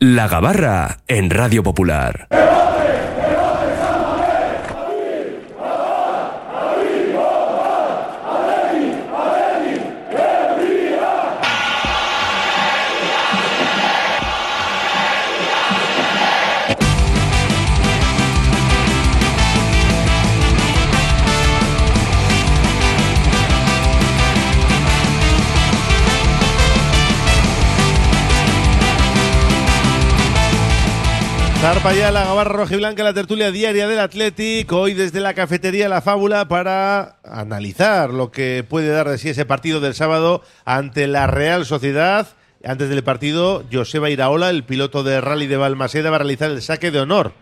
La Gabarra en Radio Popular. Zarpa ya la gabarra rojiblanca, la tertulia diaria del Atlético, hoy desde la cafetería La Fábula para analizar lo que puede dar de sí ese partido del sábado ante la Real Sociedad. Antes del partido, Joseba Iraola, el piloto de rally de Balmaseda, va a realizar el saque de honor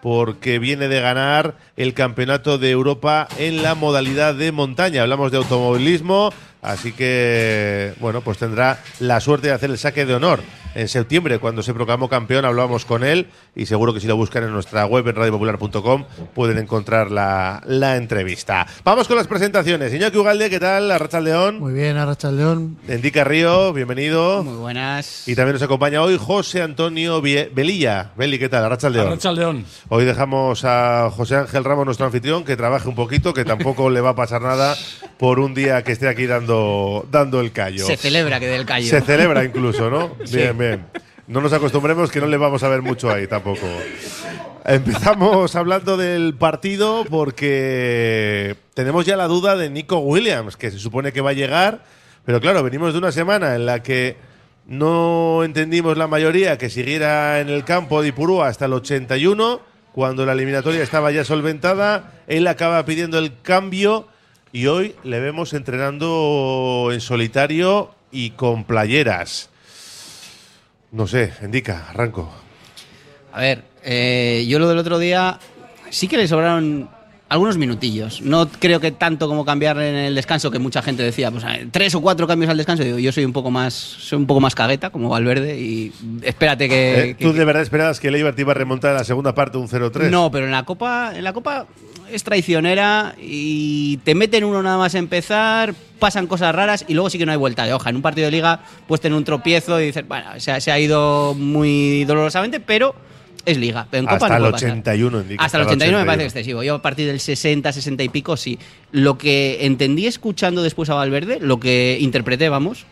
porque viene de ganar el Campeonato de Europa en la modalidad de montaña. Hablamos de automovilismo, así que, bueno, pues tendrá la suerte de hacer el saque de honor en septiembre, cuando se proclamó campeón, hablábamos con él y seguro que si lo buscan en nuestra web en radiopopular.com pueden encontrar la, la, entrevista. Vamos con las presentaciones. Iñaki Ugalde, ¿qué tal? Arracha León. Muy bien, Arracha León. Endica Río, bienvenido. Muy buenas. Y también nos acompaña hoy José Antonio Belilla. Beli, ¿qué tal? Arracha León. Arracha León. Hoy dejamos a José Ángel Ramos, nuestro anfitrión, que trabaje un poquito, que tampoco le va a pasar nada por un día que esté aquí dando, dando el callo. Se celebra que dé el callo. Se celebra incluso, ¿no? Bien, bien. No nos acostumbremos que no le vamos a ver mucho ahí tampoco. Empezamos hablando del partido porque tenemos ya la duda de Nico Williams, que se supone que va a llegar, pero claro, venimos de una semana en la que no entendimos la mayoría que siguiera en el campo de Ipurúa hasta el 81, cuando la eliminatoria estaba ya solventada, él acaba pidiendo el cambio y hoy le vemos entrenando en solitario y con playeras. No sé, indica, arranco. A ver, eh, yo lo del otro día sí que le sobraron algunos minutillos. No creo que tanto como cambiar en el descanso, que mucha gente decía, pues tres o cuatro cambios al descanso. Digo, yo soy un poco más, soy un poco más cagueta, como Valverde, y espérate que. Eh, ¿Tú de verdad esperabas que el Eibar te iba a remontar en la segunda parte un 0-3? No, pero en la Copa, en la Copa es traicionera y te meten uno nada más empezar, pasan cosas raras y luego sí que no hay vuelta de hoja. En un partido de liga puedes tener un tropiezo y dices, bueno, se ha, se ha ido muy dolorosamente, pero es liga. Pero en Copa hasta no el puede pasar. 81, indica. Hasta el 81 me parece excesivo. Yo a partir del 60, 60 y pico, sí. Lo que entendí escuchando después a Valverde, lo que interpreté, vamos,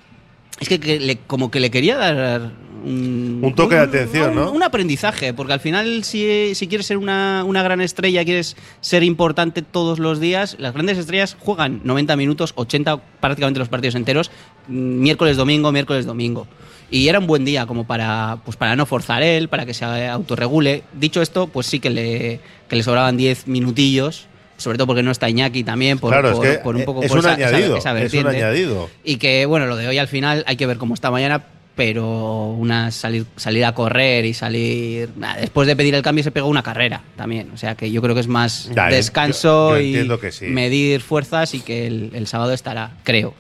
es que, que le- como que le quería dar un, Un toque de atención, un- ¿no? Un aprendizaje, porque al final si, si quieres ser una, una gran estrella, quieres ser importante todos los días, las grandes estrellas juegan 90 minutos, 80 prácticamente los partidos enteros, mm, miércoles, domingo, miércoles, domingo. Y era un buen día como para, pues para no forzar él, para que se autorregule. Dicho esto, pues sí que le, que le sobraban 10 minutillos, sobre todo porque no está Iñaki también, por, Claro, es por- que por un poco es por un esa- añadido, esa es un añadido. Y que, bueno, lo de hoy al final hay que ver cómo está mañana, pero una salir, salir a correr y salir. nah, Después de pedir el cambio se pegó una carrera también. O sea que yo creo que es más Ya, descanso yo- yo y sí. medir fuerzas y que el, el sábado estará, creo.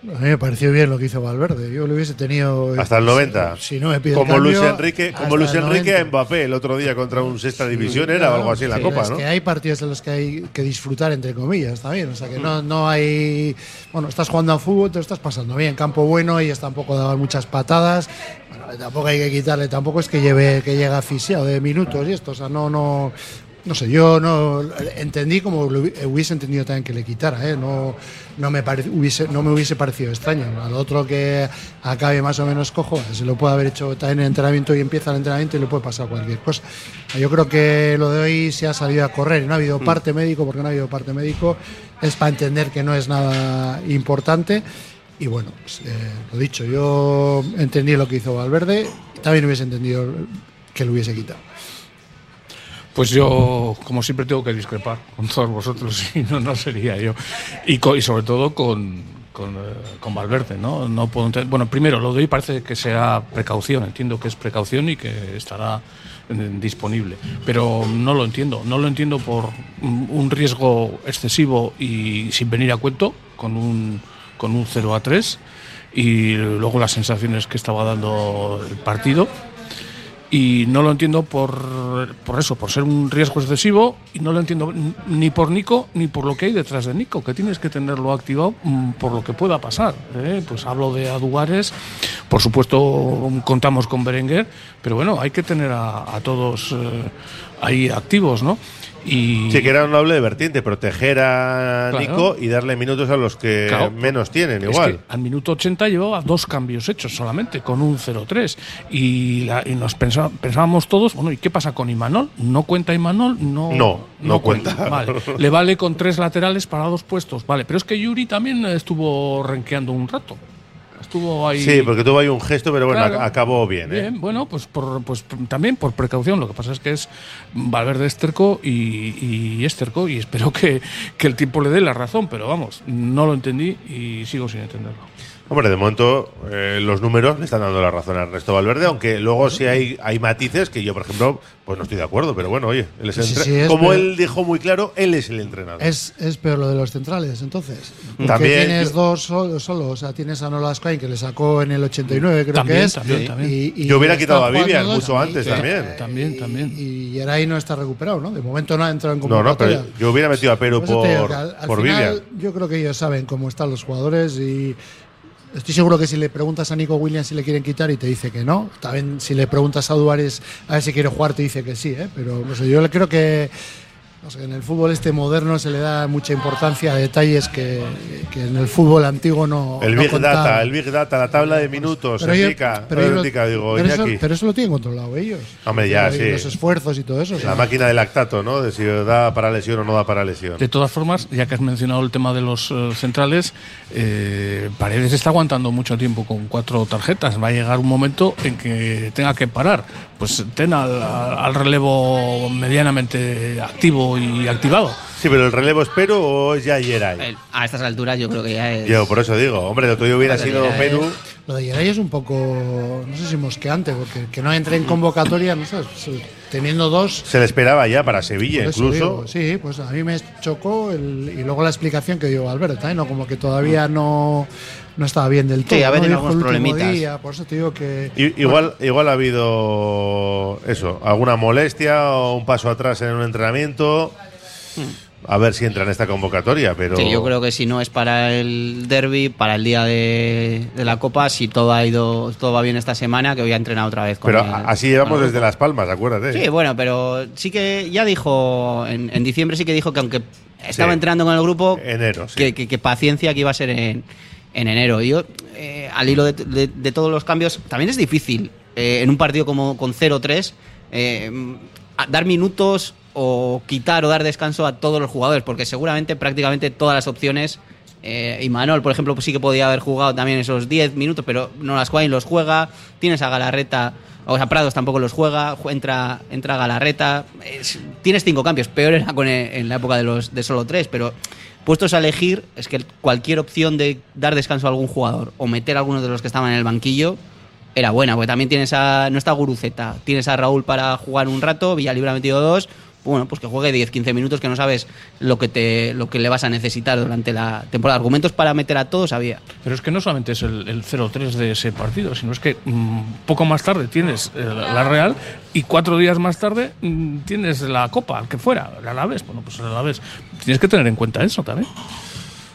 A mí me pareció bien lo que hizo Valverde. Yo lo hubiese tenido. Hasta el 90. Si no me pide como cambio, Luis Enrique, como Luis Enrique a 90. Mbappé el otro día contra un sexta división era o algo así en la Copa, es ¿no? que hay partidos en los que hay que disfrutar, entre comillas, también. O sea, que no, no hay. Bueno, estás jugando a fútbol, te lo estás pasando bien. Campo bueno, ellos tampoco daban muchas patadas. Bueno, tampoco hay que quitarle, tampoco es que lleve que llega asfixiado de minutos y esto. O sea, no, no. No sé, yo no entendí como lo hubiese entendido también que le quitara, ¿eh? no, no, me hubiese, no me hubiese parecido extraño. Al otro que acabe más o menos cojo, se lo puede haber hecho también en entrenamiento y empieza el entrenamiento y le puede pasar cualquier cosa. Yo creo que lo de hoy se ha salido a correr, no ha habido parte médico, porque no ha habido parte médico, es para entender que no es nada importante. Y bueno, pues, eh, lo dicho, yo entendí lo que hizo Valverde, también hubiese entendido que lo hubiese quitado. Pues yo, como siempre, tengo que discrepar con todos vosotros, y no, sería yo. Y, co- y sobre todo con, con, eh, con Valverde, ¿no? no puedo enten- bueno, primero, lo de hoy parece que sea precaución, entiendo que es precaución y que estará eh, disponible, pero no lo entiendo, no lo entiendo por un riesgo excesivo y sin venir a cuento, con un, con un 0 a 3, y luego las sensaciones que estaba dando el partido y no lo entiendo por, por eso, por ser un riesgo excesivo y no lo entiendo ni por Nico ni por lo que hay detrás de Nico, que tienes que tenerlo activado mm, por lo que pueda pasar. ¿eh? Pues hablo de Aduares Por supuesto, contamos con Berenguer, pero bueno, hay que tener a, a todos eh, ahí activos, ¿no? Y Sí, que era una doble vertiente, proteger a Claro. Nico y darle minutos a los que Claro. menos tienen, Es igual. que al minuto 80 llevaba dos cambios hechos solamente, con un 0-3. Y, la- y nos pensábamos todos, bueno, ¿y qué pasa con Imanol? ¿No cuenta Imanol? No, No, no cuenta. Vale. Le vale con tres laterales para dos puestos. Vale, pero es que Yuri también estuvo renqueando un rato. Estuvo ahí. Sí, porque tuvo ahí un gesto, pero bueno, Claro. acabó bien. ¿eh? Bien, bueno, pues, por, pues también por precaución. Lo que pasa es que es Valverde Esterco y, y Esterco y espero que, que el tiempo le dé la razón, pero vamos, no lo entendí y sigo sin entenderlo. Hombre, de momento eh, los números le están dando la razón a Ernesto Valverde, aunque luego sí hay, hay matices que yo, por ejemplo, pues no estoy de acuerdo, pero bueno, oye, él es el Sí, entre- sí, es como peor. él dijo muy claro, él es el entrenador. Es, es peor lo de los centrales, entonces. Porque También, tienes yo- dos solo, solo, o sea, tienes a Nolas Coin que le sacó en el 89, creo También, que es. también, también. Y, y Yo hubiera quitado a Vivian mucho antes y- también. También, y- también. Y Geray no está recuperado, ¿no? De momento no ha entrado en No, no, pero yo hubiera metido a Perú Por digo por, que al, al por final, Vivian. Yo creo que ellos saben cómo están los jugadores y estoy seguro que si le preguntas a Nico Williams si le quieren quitar y te dice que no. También si le preguntas a Duárez a ver si quiere jugar te dice que sí, ¿eh? Pero no sé, yo creo que no sé, en el fútbol este moderno se le da mucha importancia a detalles que, que en el fútbol antiguo no. El no Big. Data, el Big Data, la tabla de minutos, Pero ellos- indica, pero ellos- indica, digo, pero eso, pero eso lo tienen controlado ellos. Hombre, ya, Y sí. Los esfuerzos y todo eso. La máquina de lactato, ¿no? De si da para lesión o no da para lesión. De todas formas, ya que has mencionado el tema de los eh, centrales, eh, Paredes está aguantando mucho tiempo con cuatro tarjetas. Va a llegar un momento en que tenga que parar. Pues ten al, al relevo medianamente activo y activado. Sí, pero el relevo espero o es ya Yeray. A estas alturas yo creo que ya es. Yo por eso digo, hombre, otro día hubiera sido Perú. Lo de Geray es un poco, no sé si mosqueante, porque que no entre en convocatoria, no sé, teniendo dos. Se le esperaba ya para Sevilla, incluso. digo, sí, pues a mí me chocó el- y luego la explicación que dio Alberto, también, ¿no? como que todavía no, no estaba bien del todo. Sí, había ¿no? tenido Dijo algunos problemitas. día, por eso te digo que. I- Igual, igual ha habido eso, alguna molestia o un paso atrás en un entrenamiento. A ver si entra en esta convocatoria, pero. Sí, yo creo que si no es para el derby, para el día de, de la Copa, si todo ha ido, todo va bien esta semana, que hoy ha entrenado otra vez con Pero el- a- así llevamos desde Las Palmas, acuérdate. Sí, bueno, pero sí que ya dijo, en, en diciembre sí que dijo que aunque estaba Sí. entrenando con el grupo, Enero, sí. que, que- que paciencia que iba a ser en, en enero. Y yo, eh, al hilo de, de- de todos los cambios, también es difícil eh, en un partido como con 0-3 eh, a- dar minutos o quitar o dar descanso a todos los jugadores, porque seguramente prácticamente todas las opciones. Eh, y Manol, por ejemplo, pues sí que podía haber jugado también esos 10 minutos, pero no las juega y los juega. Tienes a Galarreta, o sea, Prados tampoco los juega, ju- entra, entra Galarreta. Es- tienes cinco cambios, peor era con el- en la época de los de solo tres, pero puestos a elegir, es que cualquier opción de dar descanso a algún jugador o meter a alguno de los que estaban en el banquillo era buena, porque también tienes a. No está Guruceta, tienes a Raúl para jugar un rato, Villalibre ha metido dos. Bueno, pues que juegue 10-15 minutos que no sabes lo que, te, lo que le vas a necesitar durante la temporada. Argumentos para meter a todos había. Pero es que no solamente es el, el 0-3 de ese partido, sino es que mm, poco más tarde tienes eh, la Real y cuatro días más tarde mm, tienes la Copa, al que fuera, el Alavés. Bueno, pues el Alavés. Tienes que tener en cuenta eso también.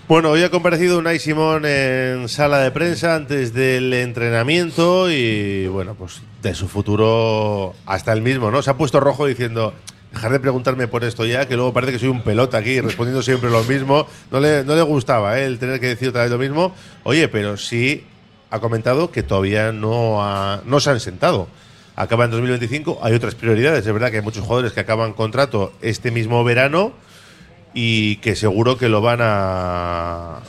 Bueno, hoy ha comparecido Unai Simón en sala de prensa antes del entrenamiento y bueno, pues de su futuro hasta el mismo, ¿no? Se ha puesto rojo diciendo, dejar de preguntarme por esto ya, que luego parece que soy un pelota aquí respondiendo siempre lo mismo. No le, no le gustaba ¿eh? el tener que decir otra vez lo mismo. Oye, pero sí ha comentado que todavía no, ha- no se han sentado. Acaba en 2025, hay otras prioridades. Es verdad que hay muchos jugadores que acaban contrato este mismo verano y que seguro que lo van a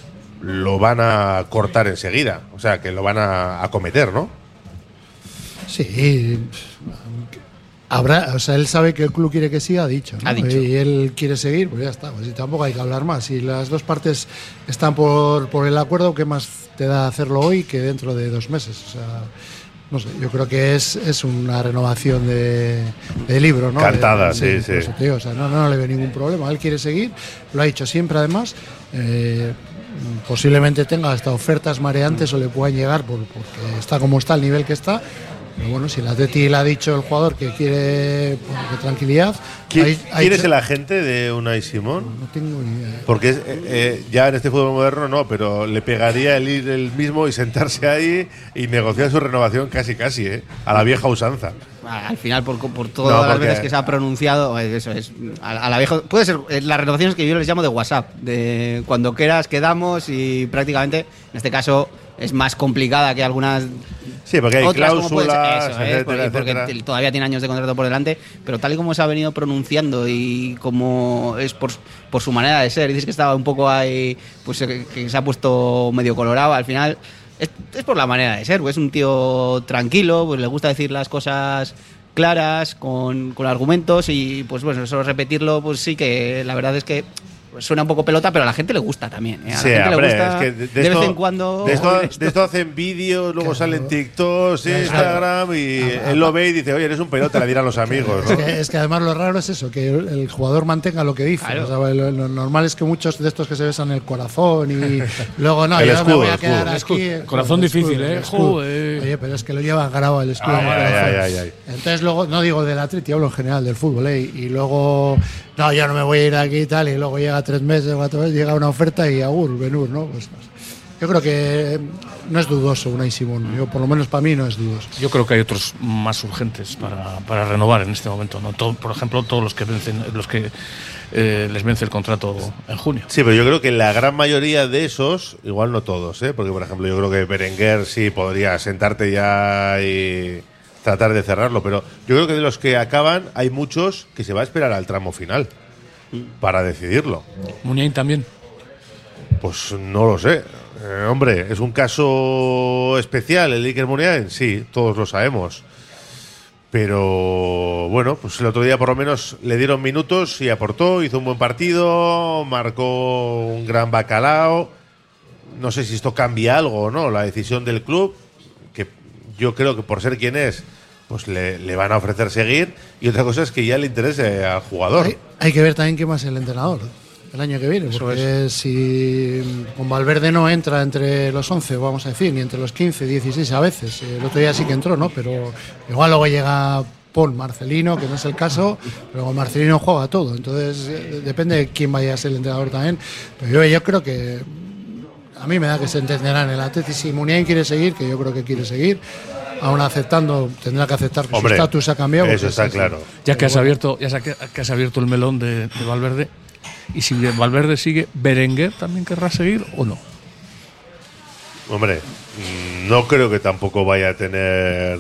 lo van a cortar enseguida, o sea, que lo van a acometer, ¿no? Sí. Habrá, o sea, él sabe que el club quiere que siga, ha dicho. ¿no? Ha dicho. Y él quiere seguir, pues ya está. Pues y tampoco hay que hablar más. Si las dos partes están por, por el acuerdo, ¿qué más te da hacerlo hoy que dentro de dos meses? O sea, no sé, yo creo que es, es una renovación de, de libro, ¿no? Cantada, De- sí, sí. o sea, no, no le veo ningún problema. Él quiere seguir, lo ha dicho siempre además. Eh, posiblemente tenga hasta ofertas mareantes o le puedan llegar por- porque está como está, el nivel que está. Pero bueno, si el Atleti le ha dicho el jugador que quiere pues, tranquilidad. ¿Quién, es el agente de Unai Simón? No tengo ni idea. Porque es, eh, eh, ya en este fútbol moderno no, pero le pegaría el ir él mismo y sentarse ahí y negociar su renovación casi casi, ¿eh? A la vieja usanza. Al final, por, por todas No, las veces que se ha pronunciado, eh, eso es. A, a la vieja. Puede ser las renovaciones que yo les llamo de WhatsApp. De cuando quieras, quedamos y prácticamente, en este caso, es más complicada que algunas Sí, porque hay otras como puede ser- cláusulas, eso es, etcétera, porque, porque etcétera. todavía tiene años de contrato por delante, pero tal y como se ha venido pronunciando y como es por, por su manera de ser, dices que estaba un poco ahí, pues eh, que, que se ha puesto medio colorado, al final es, es por la manera de ser, pues es un tío tranquilo, pues le gusta decir las cosas claras, con, con argumentos y pues bueno, solo repetirlo, pues sí que la verdad es que suena un poco pelota, pero a la gente le gusta también. ¿eh? A la Sí, gente hombre, le gusta es que de, de de esto, vez en cuando. De esto, oír de esto hacen vídeos, luego Claro. salen TikToks, Claro. Instagram y él lo ve y dice, oye, eres un pelota, le dirán los amigos, Es ¿no? que, es que además lo raro es eso, que el, el jugador mantenga lo que dice. Claro. O sea, lo, lo normal es que muchos de estos que se besan el corazón y luego no, El yo escudo, me voy a quedar escudo. aquí. Corazón difícil, ¿eh? Joder. Oye, pero es que lo lleva grabado el escudo. ay, ay, ay. Entonces luego, no digo del Atleti, hablo en general del fútbol, ¿eh? y luego, no, yo no me voy a ir aquí y tal, y luego llega tres meses, cuatro meses, llega una oferta y agur, Benur, ¿no? Pues, sé. yo creo que no es dudoso Unai Simón, yo, por lo menos para mí no es dudoso. Yo creo que hay otros más urgentes para, para renovar en este momento. ¿no? Todo- por ejemplo, todos los que vencen, los que eh, les vence el contrato en junio. Sí, pero yo creo que la gran mayoría de esos, igual no todos, ¿eh? porque por ejemplo yo creo que Berenguer sí podría sentarte ya y tratar de cerrarlo, pero yo creo que de los que acaban hay muchos que se va a esperar al tramo final para decidirlo. Muniain también. Pues no lo sé. Eh, hombre, es un caso especial el Iker Muniain, sí, todos lo sabemos. Pero bueno, pues el otro día por lo menos le dieron minutos y aportó, hizo un buen partido, marcó un gran bacalao. No sé si esto cambia algo o no, la decisión del club, yo creo que por ser quien es, pues le, le van a ofrecer seguir. Y otra cosa es que ya le interese al jugador. Hay, hay que ver también qué más el entrenador el año que viene, porque si con Valverde no entra entre los 11, vamos a decir, ni entre los 15, 16 a veces, eh, el otro día sí que entró, ¿no? Pero igual luego llega Paul Marcelino, que no es el caso, pero con Marcelino juega todo, entonces eh, depende de quién vaya a ser el entrenador también. Pero yo, yo creo que a mí me da que se entenderá en el Atleti si Muniain quiere seguir, que yo creo que quiere seguir. Aún aceptando, tendrá que aceptar que Hombre, su estatus ha cambiado. eso está es- claro. Ya que has abierto, ya que has abierto el melón de, de Valverde. Y si Valverde sigue, ¿Berenguer también querrá seguir o no? Hombre, no creo que tampoco vaya a tener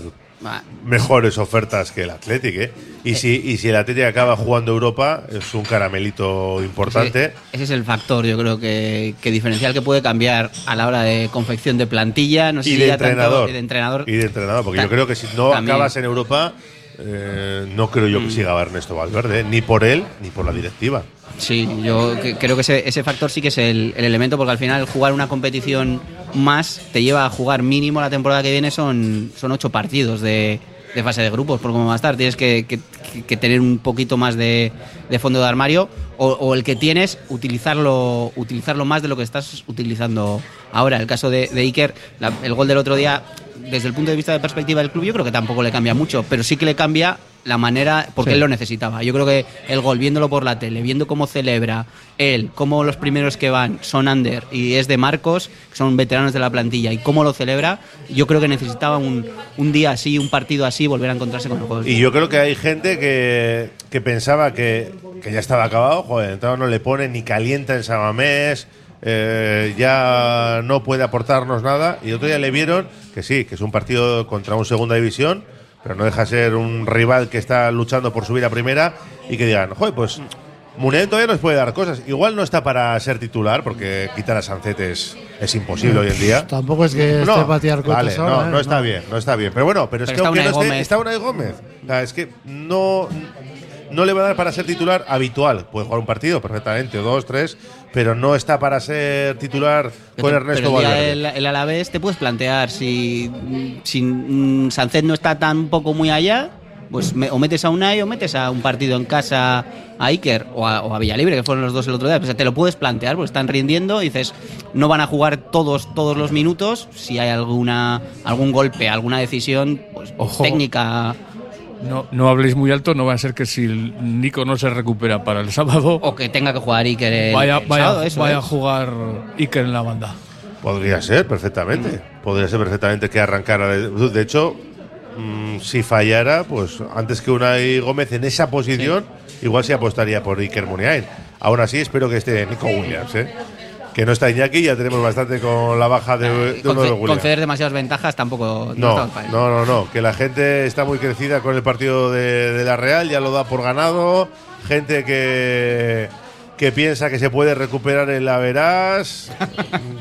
mejores ofertas que el Athletic, ¿eh? Y si, y si el Athletic acaba jugando Europa, es un caramelito importante. Ese, ese es el factor, yo creo que, que diferencial que puede cambiar a la hora de confección de plantilla, no sé y si de tanto- entrenador. y de entrenador. Y de entrenador, porque Ta- yo creo que si no también. acabas en Europa, eh, no creo yo que siga Ernesto Valverde, ni por él ni por la directiva. Sí, yo creo que ese, ese factor sí que es el, el elemento, porque al final jugar una competición más te lleva a jugar mínimo la temporada que viene, son, son ocho partidos de, de fase de grupos, por cómo va a estar. Tienes que, que- que tener un poquito más de, de fondo de armario, o, o el que tienes, utilizarlo, utilizarlo más de lo que estás utilizando ahora. El caso de, de Iker, la- el gol del otro día, desde el punto de vista de perspectiva del club, yo creo que tampoco le cambia mucho, pero sí que le cambia la manera, porque Sí. él lo necesitaba. Yo creo que el gol, viéndolo por la tele, viendo cómo celebra él, cómo los primeros que van son Ander y es de Marcos, que son veteranos de la plantilla, y cómo lo celebra, yo creo que necesitaba un, un día así, un partido así, volver a encontrarse con el gol. Y yo creo que hay gente que, que pensaba que, que ya estaba acabado, joder, entonces no le pone ni calienta en Samamés, eh, ya no puede aportarnos nada. Y otro día le vieron que sí, que es un partido contra un segunda división, pero no deja ser un rival que está luchando por subir a primera y que digan, joder, pues Muniain todavía nos puede dar cosas. Igual no está para ser titular, porque quitar a Sancet es, es imposible hoy en día. Tampoco es que esté para tirar cohetes vale, ahora, no, ¿eh? no está bien, no está bien. Pero bueno, pero es que está aunque no esté, Gómez. está Unai Gómez. O sea, es que no, no le va a dar para ser titular habitual. Puede jugar un partido perfectamente, o dos, tres, pero no está para ser titular con Pero- Ernesto pero el Valverde. el Alavés te puedes plantear si, si mm, Sánchez no está tan poco muy allá, pues me- o metes a Unai o metes a un partido en casa a Iker o a, o a Villalibre, que fueron los dos el otro día. Pues te lo puedes plantear, porque están rindiendo y dices, no van a jugar todos, todos los minutos. Si hay alguna, algún golpe, alguna decisión pues, Ojo. técnica No, no habléis muy alto, no va a ser que si el Nico no se recupera para el sábado, o que tenga que jugar Iker el, vaya, el vaya, sábado, eso, vaya ¿eh? a jugar Iker en la banda. Podría ser perfectamente. Podría ser perfectamente que arrancara. De, de hecho, mm, si fallara, pues antes que Unai Gómez en esa posición, igual se apostaría por Iker Muniain. Aún así, espero que esté Nico Williams, ¿eh? Que no está Iñaki, ya tenemos bastante con la baja de, de uno de conceder demasiadas ventajas tampoco No, no, no, no. Que la gente está muy crecida con el partido de, de la Real, ya lo da por ganado. Gente que, que piensa que se puede recuperar en la Verás.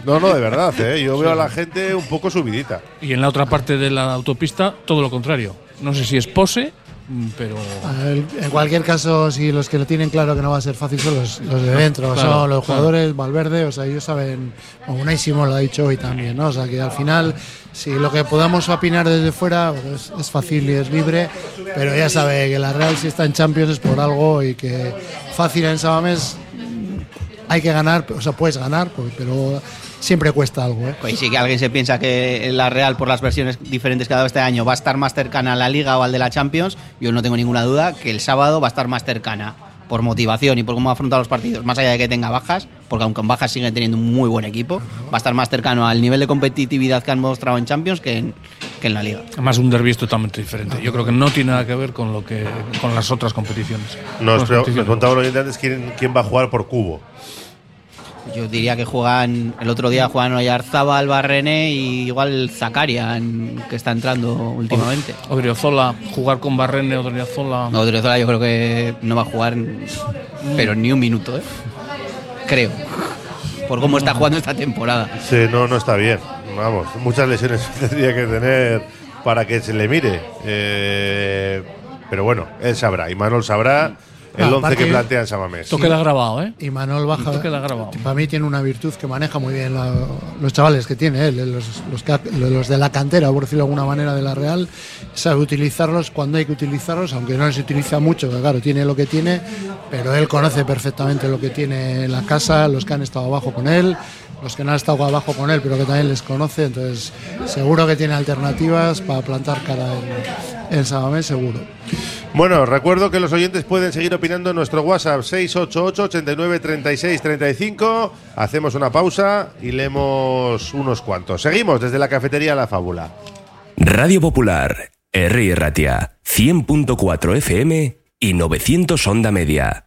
No, no, de verdad, ¿eh? Yo veo a la gente un poco subidita. Y en la otra parte de la autopista, todo lo contrario. No sé si es pose, pero. El- En cualquier caso, si los que lo tienen claro que no va a ser fácil son los, los de dentro, Claro, son los claro. jugadores, Valverde, o sea, ellos saben, Unai Simón lo ha dicho hoy también, ¿no? O sea, que al final, si lo que podamos opinar desde fuera pues, es, es fácil y es libre, pero ya sabe que la Real si está en Champions es por algo y que fácil en Sabamés hay que ganar, o sea, puedes ganar, pues, pero siempre cuesta algo, ¿eh? Pues sí que alguien se piensa que la Real, por las versiones diferentes que ha dado este año, va a estar más cercana a la Liga o al de la Champions. Yo no tengo ninguna duda que el sábado va a estar más cercana por motivación y por cómo ha afrontado los partidos, más allá de que tenga bajas, porque aunque en bajas sigue teniendo un muy buen equipo, va a estar más cercano al nivel de competitividad que han mostrado en Champions que en, que en la Liga. Además, un derbi es totalmente diferente. Yo creo que no tiene nada que ver con lo que con las otras competiciones. Nos las pre- me competiciones. contaba los antes quién, quién va a jugar por cubo. Yo diría que juegan, el otro día juegan Oyarzábal, Barrené y igual Zakarian, que está entrando últimamente. Odriozola, jugar con Barrene, Odriozola. No, Odriozola yo creo que no va a jugar, pero ni un minuto, ¿eh? Creo. Por cómo está jugando esta temporada. Sí, no, no está bien. Vamos, muchas lesiones tendría que tener para que se le mire. Eh, pero bueno, él sabrá. Y Manuel sabrá el Ah, 11 aparte- que plantea en Samamés. Esto queda grabado, ¿eh? Y Manuel Baja, Esto queda grabado. para mí tiene una virtud que maneja muy bien la- los chavales que tiene él, los, los que ha- los de la cantera, por decirlo de alguna manera, de la Real, sabe utilizarlos cuando hay que utilizarlos, aunque no les utiliza mucho, que claro, tiene lo que tiene, pero él conoce perfectamente lo que tiene en la casa, los que han estado abajo con él, los que no han estado abajo con él, pero que también les conoce, entonces seguro que tiene alternativas para plantar cara en, en Samamés, seguro. Bueno, recuerdo que los oyentes pueden seguir opinando en nuestro WhatsApp 688 89 36 35. Hacemos una pausa y leemos unos cuantos. Seguimos desde la cafetería La Fábula. Radio Popular, R. Ratia, 100.4 FM y 900 Onda Media.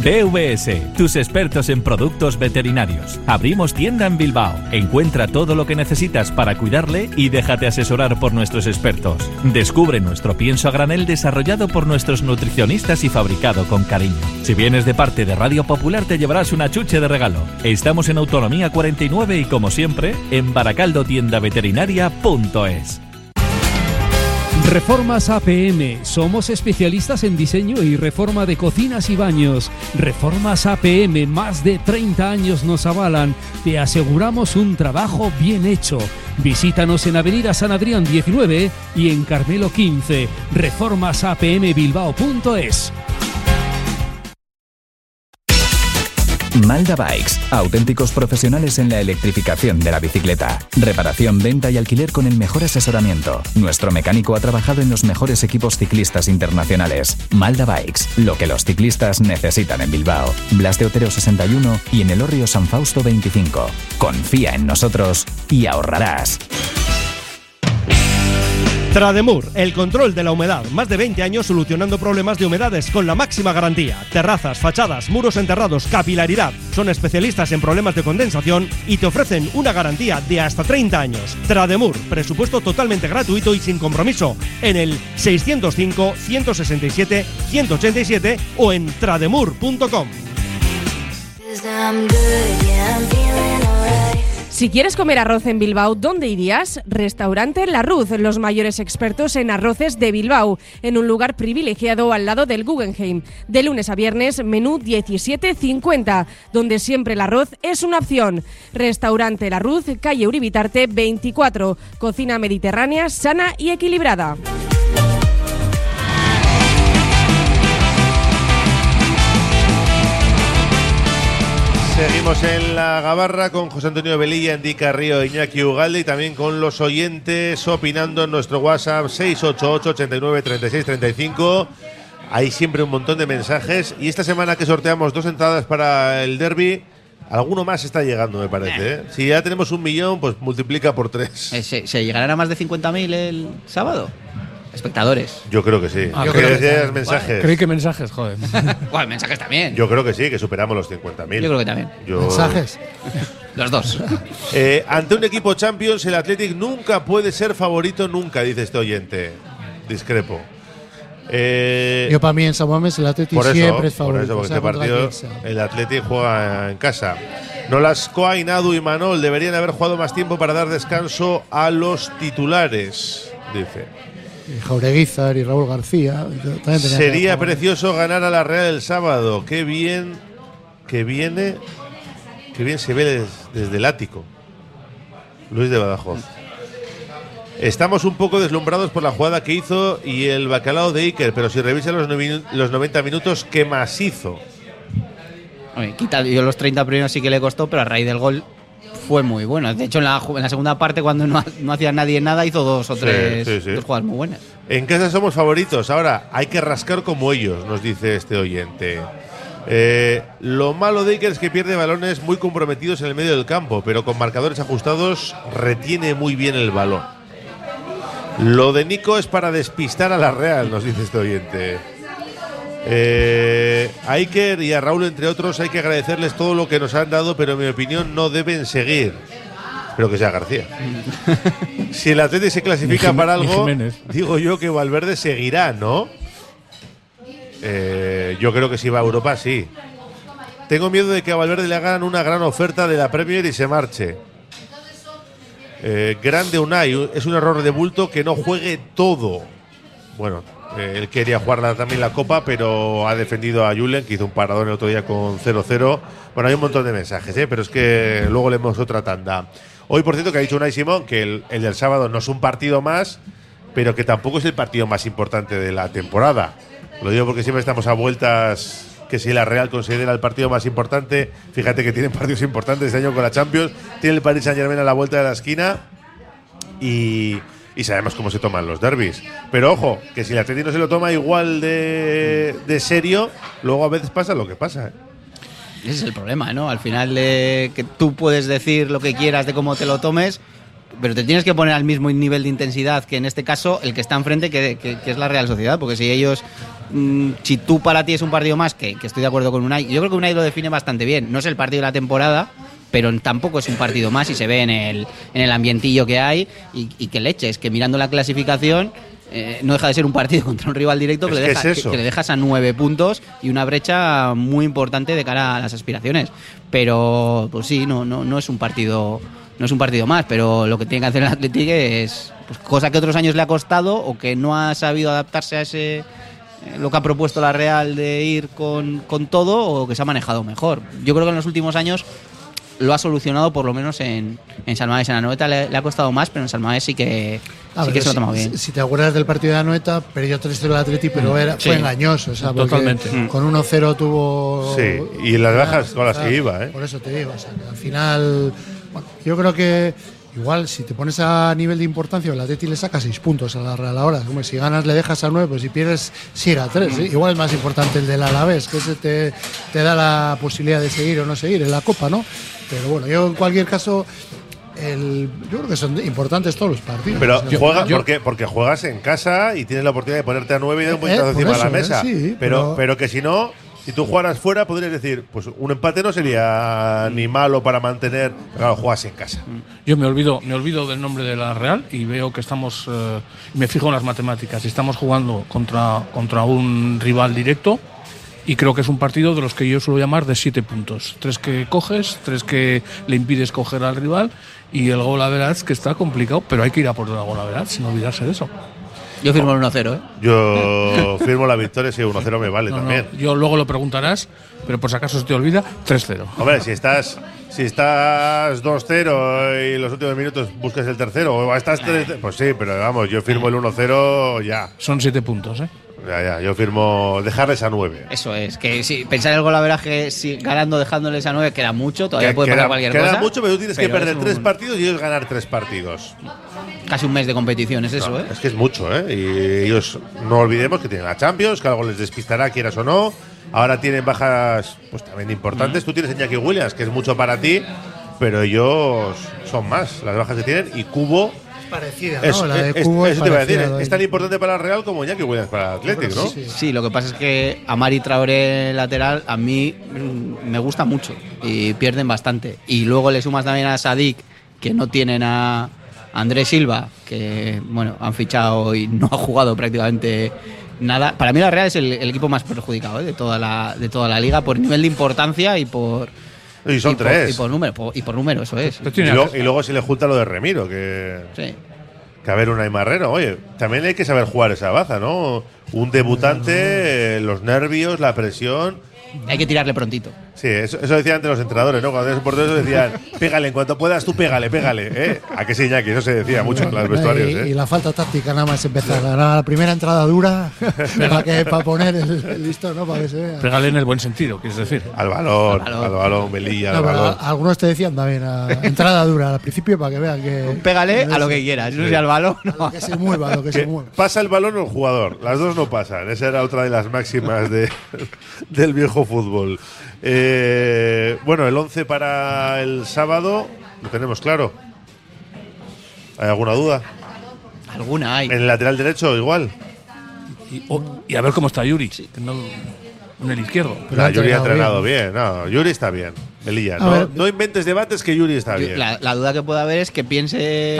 BVS, tus expertos en productos veterinarios. Abrimos tienda en Bilbao. Encuentra todo lo que necesitas para cuidarle y déjate asesorar por nuestros expertos. Descubre nuestro pienso a granel desarrollado por nuestros nutricionistas y fabricado con cariño. Si vienes de parte de Radio Popular te llevarás una chuche de regalo. Estamos en Autonomía 49 y como siempre, en baracaldotiendaveterinaria.es. Reformas APM. Somos especialistas en diseño y reforma de cocinas y baños. Reformas APM, más de 30 años nos avalan. Te aseguramos un trabajo bien hecho. Visítanos en Avenida San Adrián 19 y en Carmelo 15. Reformasapmbilbao.es. Malda Bikes, auténticos profesionales en la electrificación de la bicicleta. Reparación, venta y alquiler con el mejor asesoramiento. Nuestro mecánico ha trabajado en los mejores equipos ciclistas internacionales. Malda Bikes, lo que los ciclistas necesitan en Bilbao. Blas de Otero 61 y en el Orrio San Fausto 25. Confía en nosotros y ahorrarás. Trademur, el control de la humedad. Más de 20 años solucionando problemas de humedades con la máxima garantía. Terrazas, fachadas, muros enterrados, capilaridad. Son especialistas en problemas de condensación y te ofrecen una garantía de hasta 30 años. Trademur, presupuesto totalmente gratuito y sin compromiso. En el 605-167-187 o en trademur.com. Si quieres comer arroz en Bilbao, ¿dónde irías? Restaurante La Ruz, los mayores expertos en arroces de Bilbao, en un lugar privilegiado al lado del Guggenheim. De lunes a viernes, menú 17.50, donde siempre el arroz es una opción. Restaurante La Ruz, calle Uribitarte 24, cocina mediterránea sana y equilibrada. Seguimos en la gabarra con José Antonio Velilla, Andy Carrillo, Iñaki Ugalde y también con los oyentes opinando en nuestro WhatsApp 688 89 36 35. Hay siempre un montón de mensajes y esta semana que sorteamos dos entradas para el derby, alguno más está llegando, me parece. ¿eh? Si ya tenemos un millón, pues multiplica por tres. Eh, ¿Se, se llegarán a más de 50.000 el sábado? Espectadores. Yo creo que sí. Ah, Yo creo creo que- que decías mensajes. Creí que mensajes, joder. Bueno, mensajes también. Yo creo que sí, que superamos los 50.000. Yo creo que también. Yo- Mensajes. Los dos. Eh, ante un equipo Champions, el Athletic nunca puede ser favorito, nunca, dice este oyente. Discrepo. Eh, Yo para mí en San Mamés el Atleti por eso, siempre es por favorito. eso, porque sea este partido el Athletic juega en casa. Nolascoa, Inadu y Manol deberían haber jugado más tiempo para dar descanso a los titulares, dice. Y Jaureguizar y Raúl García. que Sería precioso ganar a la Real el sábado. Qué bien que viene, qué bien se ve des- desde el ático. Luis de Badajoz. Estamos un poco deslumbrados por la jugada que hizo y el bacalao de Iker, pero si revisan los, los 90 minutos, qué más hizo. Oye, quita, yo los 30 primeros sí que le costó, pero a raíz del gol fue muy bueno. De hecho, en la, en la segunda parte, cuando no, ha- no hacía nadie nada, hizo dos o Sí, tres sí, sí. dos jugadas muy buenas. En casa somos favoritos. Ahora hay que rascar como ellos, nos dice este oyente. Eh, lo malo de Iker es que pierde balones muy comprometidos en el medio del campo, pero con marcadores ajustados retiene muy bien el balón. Lo de Nico es para despistar a la Real, nos dice este oyente. Eh, a Iker y a Raúl, entre otros, hay que agradecerles todo lo que nos han dado, pero en mi opinión no deben seguir. Espero que sea García. Si el Atleti se clasifica Jim- para algo, digo yo que Valverde seguirá, ¿no? Eh, yo creo que si va a Europa, sí. Tengo miedo de que a Valverde le hagan una gran oferta de la Premier y se marche. Eh, grande Unai, es un error de bulto que no juegue todo. Bueno, eh, él quería jugar la- también la Copa, pero ha defendido a Julen, que hizo un paradón el otro día con 0-0. Bueno, hay un montón de mensajes, ¿eh? pero es que luego leemos otra tanda. Hoy, por cierto, que ha dicho Unai Simón que el, el del sábado no es un partido más, pero que tampoco es el partido más importante de la temporada. Lo digo porque siempre estamos a vueltas que si la Real considera el partido más importante, fíjate que tienen partidos importantes este año con la Champions, tiene el Paris Saint Germain a la vuelta de la esquina y, y sabemos cómo se toman los derbis. Pero ojo, que si el Atleti no se lo toma igual de, de serio, luego a veces pasa lo que pasa. ¿eh? Ese es el problema, ¿no? Al final, que tú puedes decir lo que quieras de cómo te lo tomes, pero te tienes que poner al mismo nivel de intensidad que en este caso el que está enfrente, que, que- que es la Real Sociedad. Porque si ellos, mm, si tú para ti es un partido más, que, que estoy de acuerdo con Unai, yo creo que Unai lo define bastante bien. No es el partido de la temporada, pero tampoco es un partido más y se ve en el, en el ambientillo que hay y, y que leche. Es que mirando la clasificación. eh, no deja de ser un partido contra un rival directo que, le, deja- es eso. que- que le dejas a nueve puntos y una brecha muy importante de cara a las aspiraciones. Pero, pues sí, no, no, no es un partido. No es un partido más, pero lo que tiene que hacer el Atlético es pues, cosa que otros años le ha costado o que no ha sabido adaptarse a ese eh, lo que ha propuesto la Real de ir con, con todo o que se ha manejado mejor. Yo creo que en los últimos años lo ha solucionado por lo menos en, en. En la Noeta le, le ha costado más, pero en San Mamés sí que, A sí que se lo ha si- tomado bien. Si, si te acuerdas del partido de Anoeta, perdió 3-0 el Atleti, pero era, Sí. fue engañoso. O sea, porque Totalmente. Con 1-0 tuvo. Sí, y las bajas con las que iba, ¿eh? Por eso te digo. o sea, que al final, bueno, yo creo que. Igual, si te pones a nivel de importancia, el Atleti le saca 6 puntos a la Real ahora. Como si ganas le dejas a 9, pues si pierdes sigue a 3. Igual es más importante el del Alavés, que ese te, te da la posibilidad de seguir o no seguir en la Copa, ¿no? Pero bueno, yo en cualquier caso, el, yo creo que son importantes todos los partidos. Pero O sea, juega, yo- porque, porque juegas en casa y tienes la oportunidad de ponerte a nueve y dar un Eh, puñetazo por encima de la mesa. eh, sí, pero, pero- pero que si no, si tú jugaras fuera, podrías decir, pues un empate no sería ni malo para mantener. pero Claro, juegas en casa. Yo me olvido, me olvido del nombre de la Real y veo que estamos, eh, me fijo en las matemáticas, y estamos jugando contra, contra un rival directo Y creo que es un partido de los que yo suelo llamar de siete puntos. Tres que coges, tres que le impides coger al rival y el gol a veraz que está complicado, pero hay que ir a por el gol a veraz sin olvidarse de eso. Yo firmo el 1-0, ¿eh? Yo firmo la victoria si 1-0 me vale No, no, también. yo luego lo preguntarás, pero por si acaso se te olvida, 3-0. Hombre, si estás si estás 2-0 y los últimos minutos buscas el tercero, o estás 3 pues sí, pero vamos, yo firmo el 1-0 ya. Son siete puntos, ¿eh? Ya, ya, yo firmo dejarles a 9. Eso es, que si pensar el gol a veraje si ganando dejándoles a 9 queda mucho, todavía puede queda, pasar cualquier queda cosa. mucho, pero tú tienes que perder es tres partidos y ellos ganar tres partidos. Casi un mes de competición, es eso, ¿eh? Es que es mucho, ¿eh? Y ellos no olvidemos que tienen la Champions, que algo les despistará, quieras o no. Ahora tienen bajas pues también importantes. Tú tienes a Iñaki Williams, que es mucho para ti, pero ellos son más las bajas que tienen. Y Cubo. Parecida, Es, ¿no? La de es- Cubo es eso te decir, es tan importante para el Real como Iñaki Williams para el Athletic, ¿no? Sí, lo que pasa es que a Mari Traoré lateral a mí mm, me gusta mucho y pierden bastante. Y luego le sumas también a Sadik, que no tienen a Andrés Silva, que bueno, han fichado y no ha jugado prácticamente nada. Para mí la Real es el, el equipo más perjudicado ¿eh? de, toda la, de toda la liga por nivel de importancia y por... Y son por- tres. y por número, por- y por número, eso es. Y, lo- y luego se le junta lo de Remiro, que. Sí. Que a ver, una Marrero. Oye, también hay que saber jugar esa baza, ¿no? Un debutante, eh, los nervios, la presión. Hay que tirarle prontito. Sí, eso, eso decían antes los entrenadores, ¿no? Cuando eres un portero, eso decían, pégale, en cuanto puedas tú pégale, pégale, ¿eh? ¿A qué sí, Iñaki? Eso se decía mucho en los vestuarios, y, y ¿eh? la falta táctica nada más empezar. La, la primera entrada dura para, que, para poner el, el listón, ¿no? Para que se vea. Pégale en el buen sentido, quieres decir. Al balón, al balón, Melilla, No, al pero balón. a- algunos te decían también, a- entrada dura al principio para que vean que. Pégale a lo que quieras, no sea al balón. A lo que se mueva, a lo que se Que mueva. pasa el balón o el jugador. Las dos no pasan. Esa era otra de las máximas de, del viejo fútbol. Eh, bueno, el 11 para el sábado lo tenemos claro. ¿Hay alguna duda? Alguna hay. En el lateral derecho, igual. Y, o- y a ver cómo está Yuri, que no- en el izquierdo. No, Yuri ha entrenado bien. No, Yuri está bien. A no, no inventes debates que Yuri está bien. La, la duda que puede haber es que piense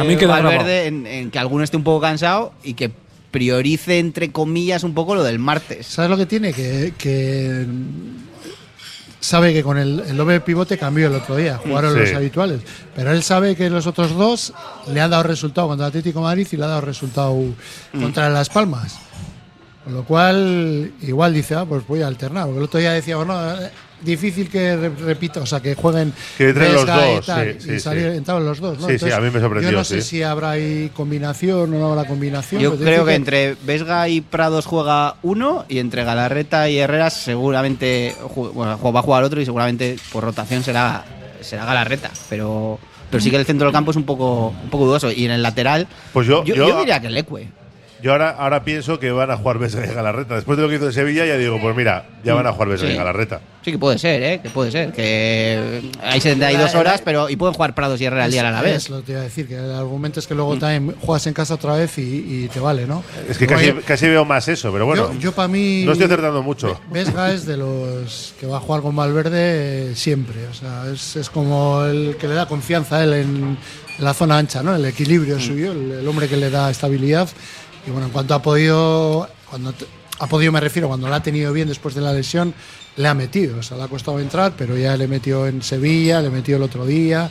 Valverde en, en que alguno esté un poco cansado y que priorice, entre comillas, un poco lo del martes. ¿Sabes lo que tiene? Que, que sabe que con el, el doble pivote cambió el otro día, jugaron Sí. los habituales. Pero él sabe que los otros dos le han dado resultado contra el Atlético de Madrid y le ha dado resultado contra Las Palmas. Con lo cual, igual dice, ah, pues voy a alternar. Porque el otro día decía, bueno, eh, difícil que re- repita, o sea, que jueguen. Que entren los Vesga y dos, tal, sí, y sí, salir- sí. entraron los dos, ¿no? Sí, sí, a mí me sorprendió, Yo no sé sí. si habrá ahí combinación o no habrá combinación. Yo creo que entre Vesga y Prados juega uno y entre Galarreta y Herreras seguramente bueno, va a jugar otro y seguramente por rotación será, será Galarreta. Pero, pero sí que el centro del campo es un poco, un poco dudoso. Y en el lateral, Pues yo, yo, yo, yo diría que Leque. Yo ahora, ahora pienso que van a jugar Vesga y Galarreta. Después de lo que hizo en Sevilla, ya digo, pues mira, ya van a jugar Vesga Sí. y Galarreta. Sí que puede ser, ¿eh? Que puede ser. Que hay 72 horas, pero y pueden jugar Prados y Herrera al día a la vez. Es lo que te iba a decir, que el argumento es que luego también juegas en casa otra vez y, y te vale, ¿no? Es que casi, casi veo más eso, pero bueno. yo, para mí. no estoy acertando mucho. Vesga es de los que va a jugar con Valverde siempre. O sea, es, es como el que le da confianza a él en, en la zona ancha, ¿no? El equilibrio suyo, el, el hombre que le da estabilidad. Y bueno, en cuanto ha podido. Cuando ha podido, me refiero, cuando lo ha tenido bien después de la lesión, le ha metido. O sea, le ha costado entrar, pero ya le metió en Sevilla, le metió el otro día.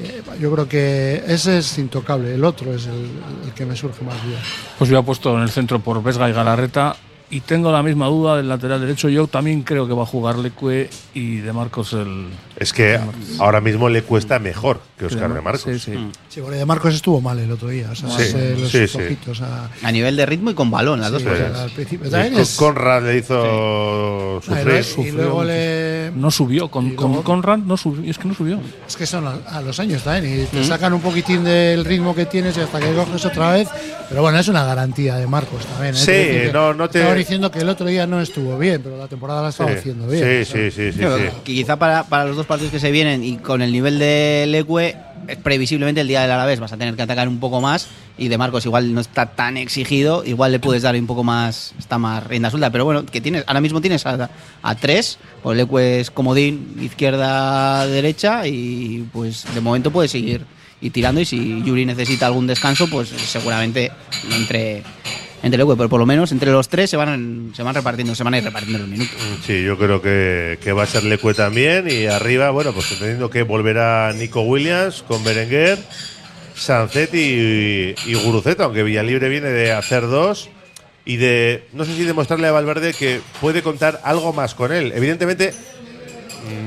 Eh, yo creo que ese es intocable. El otro es el, que me surge más duda. Pues yo he puesto en el centro por Vesga y Galarreta y tengo la misma duda del lateral derecho. Yo también creo que va a jugar Leque y De Marcos el. Es que ahora mismo le cuesta mejor que Oscar de Marcos. Sí, sí. Sí, porque de Marcos estuvo mal el otro día. O sea, Sí, los sí, ojitos a- A nivel de ritmo y con balón, las dos Sí, cosas. al principio. Y También con- es- Conrad le hizo y sufrir. luego- y luego le. No subió, con, con Conrad no subió, es que no subió. Es que son a, los años también. Y te sacan un poquitín del ritmo que tienes y hasta que coges otra vez. Pero bueno, es una garantía de Marcos también. ¿eh? Sí, no- no te- diciendo que el otro día no estuvo bien, pero la temporada la estaba Sí, haciendo bien. sí, sí, sí, Quizá para, para los dos partidos que se vienen y con el nivel de Leque, previsiblemente el día del Alavés. Vas a tener que atacar un poco más y de Marcos igual no está tan exigido, igual le puedes dar un poco más, está más rienda suelta, pero bueno, que tienes, ahora mismo tienes a, a tres, pues Leque es comodín, izquierda, derecha y pues de momento puedes seguir y tirando y si Yuri necesita algún descanso, pues seguramente entre entre Leque, pero por lo menos entre los tres se van, se van repartiendo, se van a ir repartiendo los minutos. Sí, yo creo que, que va a ser Lecue también. Y arriba, bueno, pues entendiendo que volverá Nico Williams con Berenguer, Sancet y, y Guruceta, aunque Villalibre viene de hacer dos y de, no sé si demostrarle a Valverde que puede contar algo más con él. Evidentemente,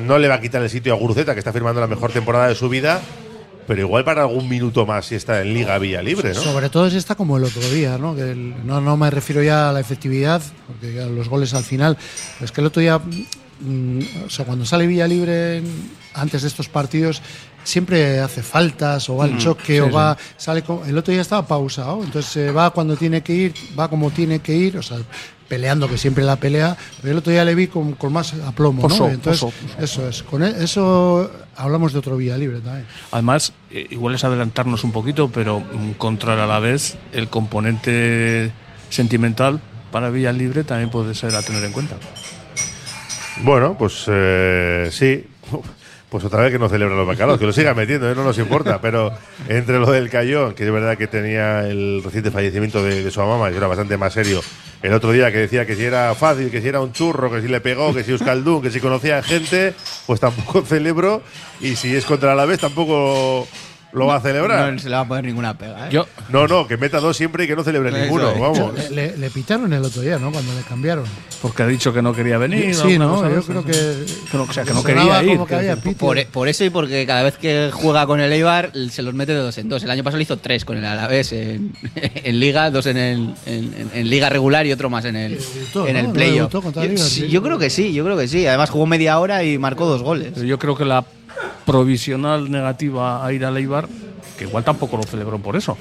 no le va a quitar el sitio a Guruceta, que está firmando la mejor temporada de su vida, pero igual para algún minuto más si está en Liga Villalibre, ¿no? Sobre todo si está como el otro día, ¿no? Que el- no, no me refiero ya a la efectividad, porque ya los goles al final. Es que el otro día, mm, o sea, cuando sale Villa Libre antes de estos partidos, siempre hace faltas o va al Mm, choque sí, o sí. va. sale con- El otro día estaba pausado, entonces eh, va cuando tiene que ir, va como tiene que ir, o sea, peleando, que siempre la pelea, pero el otro día le vi con, con más aplomo, Pozo, ¿no? Entonces, eso es. Con e- eso hablamos de otro Villa Libre también. Además, eh, igual es adelantarnos un poquito, pero mm, contra el Alavés, el componente sentimental para Villa Libre también puede ser a tener en cuenta. Bueno, pues eh, sí. Pues otra vez que no celebra los bacalos, que lo siga metiendo, ¿eh? no nos importa. Pero entre lo del Cayón, que es verdad que tenía el reciente fallecimiento de, de su mamá, que era bastante más serio. El otro día que decía que si era fácil, que si era un churro, que si le pegó, que si Euskaldun, que si conocía gente, pues tampoco celebro. Y si es contra la vez, tampoco lo va a celebrar. No se le va a poner ninguna pega. ¿eh? Yo, No, no, que meta dos siempre y que no celebre Eso ninguno. es. Vamos. Le, le- le pitaron el otro día, ¿no? Cuando le cambiaron. porque ha dicho que no quería venir. Sí, ¿no? Yo creo que. Que no- o sea, que no sonaba quería ir, como que que- había que- pito. Por, por eso y porque cada vez que juega con el Eibar se los mete de dos en dos. El año pasado le hizo tres con el Alavés en, en Liga, dos en, el, en, en- en Liga regular y otro más en el, Debutó, en ¿no? el No playoff. debutó contra el Yo, Eibar, sí, sí. yo creo que sí, yo creo que sí. Además jugó media hora y marcó dos goles. Yo creo que la provisional negativa a ir al Eibar, que igual tampoco lo celebró por eso,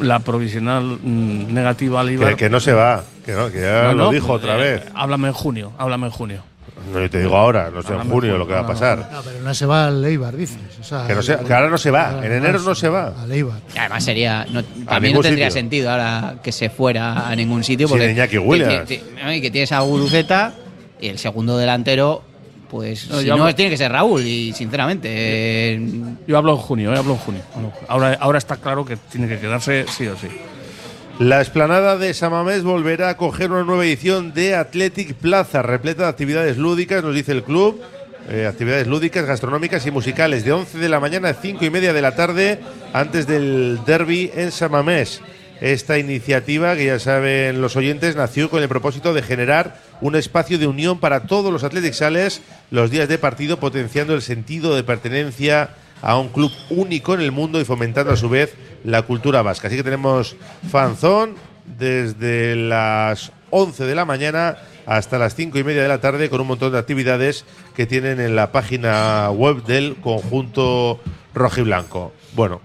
la provisional mm, negativa al Eibar. Que, que no se va, que, no, que ya No, lo no, dijo otra eh, vez. Háblame en junio, háblame en junio. No, yo te digo ahora, no sé en junio lo que va a pasar. No, pero no se va al Eibar, dices. O sea, Que no se- que ahora no se va, en enero no se va. Al Eibar. Y Además sería no, ningún no tendría sitio. sentido ahora que se fuera a ningún sitio Sin porque Iñaki Williams. que, que- que tienes a Guruceta y el segundo delantero pues No, si yo no hablo- tiene que ser Raúl y sinceramente eh, Yo hablo en junio, eh, hablo en junio. hablo en junio. Ahora, ahora está claro que tiene que quedarse sí o sí. La esplanada de Samamés volverá a coger una nueva edición de Athletic Plaza, repleta de actividades lúdicas, nos dice el club. Eh, actividades lúdicas, gastronómicas y musicales de 11 de la mañana a 5 y media de la tarde antes del derby en Samamés. Esta iniciativa, que ya saben los oyentes, nació con el propósito de generar un espacio de unión para todos los Athletic Sales los días de partido, potenciando el sentido de pertenencia a un club único en el mundo y fomentando a su vez la cultura vasca. Así que tenemos fanzón desde las 11 de la mañana hasta las 5 y media de la tarde con un montón de actividades que tienen en la página web del conjunto rojiblanco. Bueno,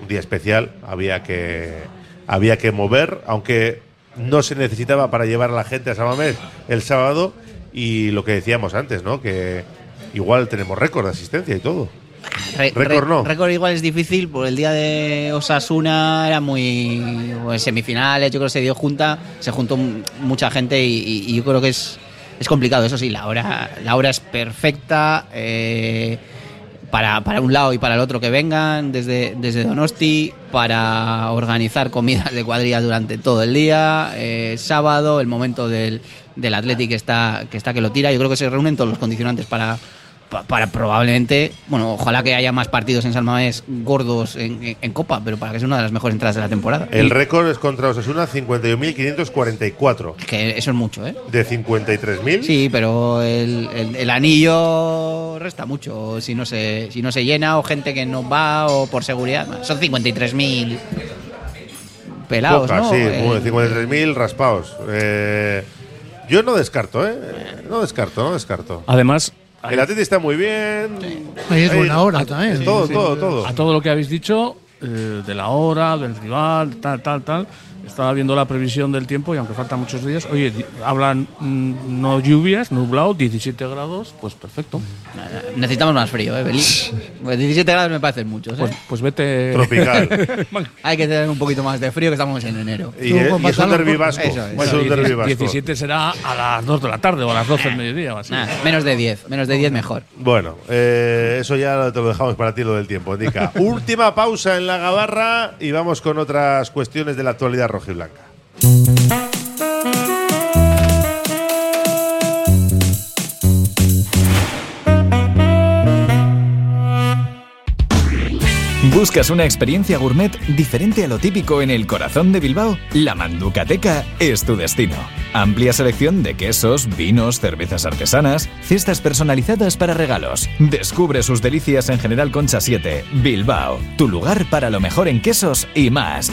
un día especial, había que, había que mover, aunque no se necesitaba para llevar a la gente a Samamés el sábado y lo que decíamos antes, ¿no? Que igual tenemos récord de asistencia y todo. Re- Récord no. Récord igual es difícil, por el día de Osasuna era muy. pues, semifinales, yo creo que se dio junta, se juntó mucha gente y, y- y yo creo que es, es complicado. Eso sí, la hora, la hora es perfecta. eh, para, para un lado y para el otro que vengan desde, desde Donosti, para organizar comidas de cuadrillas durante todo el día, eh, sábado, el momento del, del Athletic que está, que está que lo tira. Yo creo que se reúnen todos los condicionantes para, pa- para probablemente, bueno, ojalá que haya más partidos en San Mamés gordos en, en- en Copa, pero para que sea una de las mejores entradas de la temporada. El Y récord es contra Osasuna 51.544. que eso es mucho, ¿eh? De 53.000. Sí, pero el, el- el anillo resta mucho si no se si no se llena o gente que no va o por seguridad. Son 53.000 pelados, Pocas, ¿no? sí, Eh, muy- 53.000 raspados. Eh, yo no descarto, ¿eh? No descarto, no descarto. Además, El Atleti está muy bien. Ahí es Ahí- buena hora también. Todo, Sí, todo, sí. todo. a todo lo que habéis dicho, eh, de la hora, del rival, tal, tal, tal, estaba viendo la previsión del tiempo y aunque faltan muchos días, oye, hablan mm, no lluvias, nublado, 17 grados, pues perfecto. necesitamos más frío, ¿eh, Beli? Pues 17 grados me parecen muchos, ¿eh? Pues, pues vete. Tropical. Hay que tener un poquito más de frío que estamos en enero. Y, Tú y es un derbi vasco. Eso es. Es un derbi 17 vasco. 17 será a las 2 de la tarde o a las 12 del mediodía o así. Nah, menos de 10, menos de 10 mejor. Bueno, eh, eso ya te lo dejamos para ti, lo del tiempo, indica. Última pausa en la gabarra y vamos con otras cuestiones de la actualidad rojiblanca. ¿Buscas una experiencia gourmet diferente a lo típico en el corazón de Bilbao? La Manducateca es tu destino. Amplia selección de quesos, vinos, cervezas artesanas, cestas personalizadas para regalos. Descubre sus delicias en General Concha 7, Bilbao, tu lugar para lo mejor en quesos y más.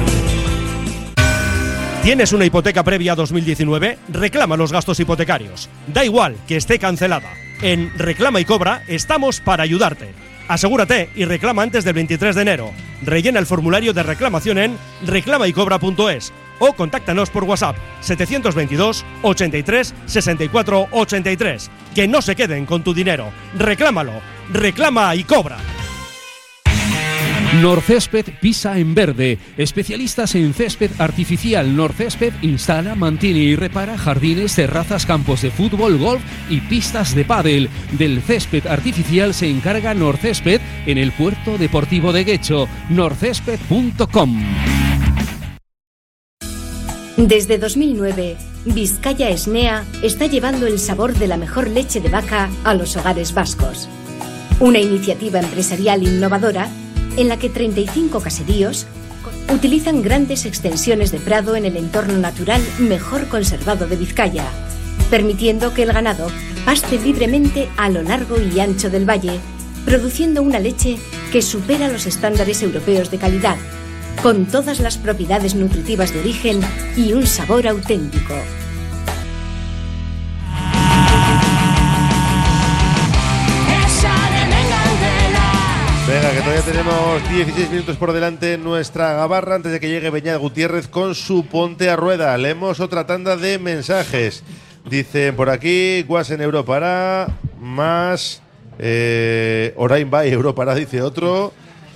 ¿Tienes una hipoteca previa a 2019? Reclama los gastos hipotecarios. Da igual que esté cancelada. En Reclama y Cobra estamos para ayudarte. Asegúrate y reclama antes del 23 de enero. Rellena el formulario de reclamación en reclamaycobra.es o contáctanos por WhatsApp 722 83 64 83. Que no se queden con tu dinero. Reclámalo. Reclama y cobra. Norcésped pisa en verde. Especialistas en césped artificial. Norcésped instala, mantiene y repara jardines, terrazas, campos de fútbol, golf y pistas de pádel. Del césped artificial se encarga Norcésped en el puerto deportivo de Guecho. norcésped.com. Desde 2009, Vizcaya Esnea está llevando el sabor de la mejor leche de vaca a los hogares vascos. Una iniciativa empresarial innovadora en la que 35 caseríos utilizan grandes extensiones de prado en el entorno natural mejor conservado de Vizcaya, permitiendo que el ganado paste libremente a lo largo y ancho del valle, produciendo una leche que supera los estándares europeos de calidad, con todas las propiedades nutritivas de origen y un sabor auténtico. Tenemos 16 minutos por delante nuestra gabarra antes de que llegue Beñat Gutiérrez con su ponte a rueda. Leemos otra tanda de mensajes. Dicen por aquí, Guas en Europará, más eh, Orain Bay Europará, dice otro.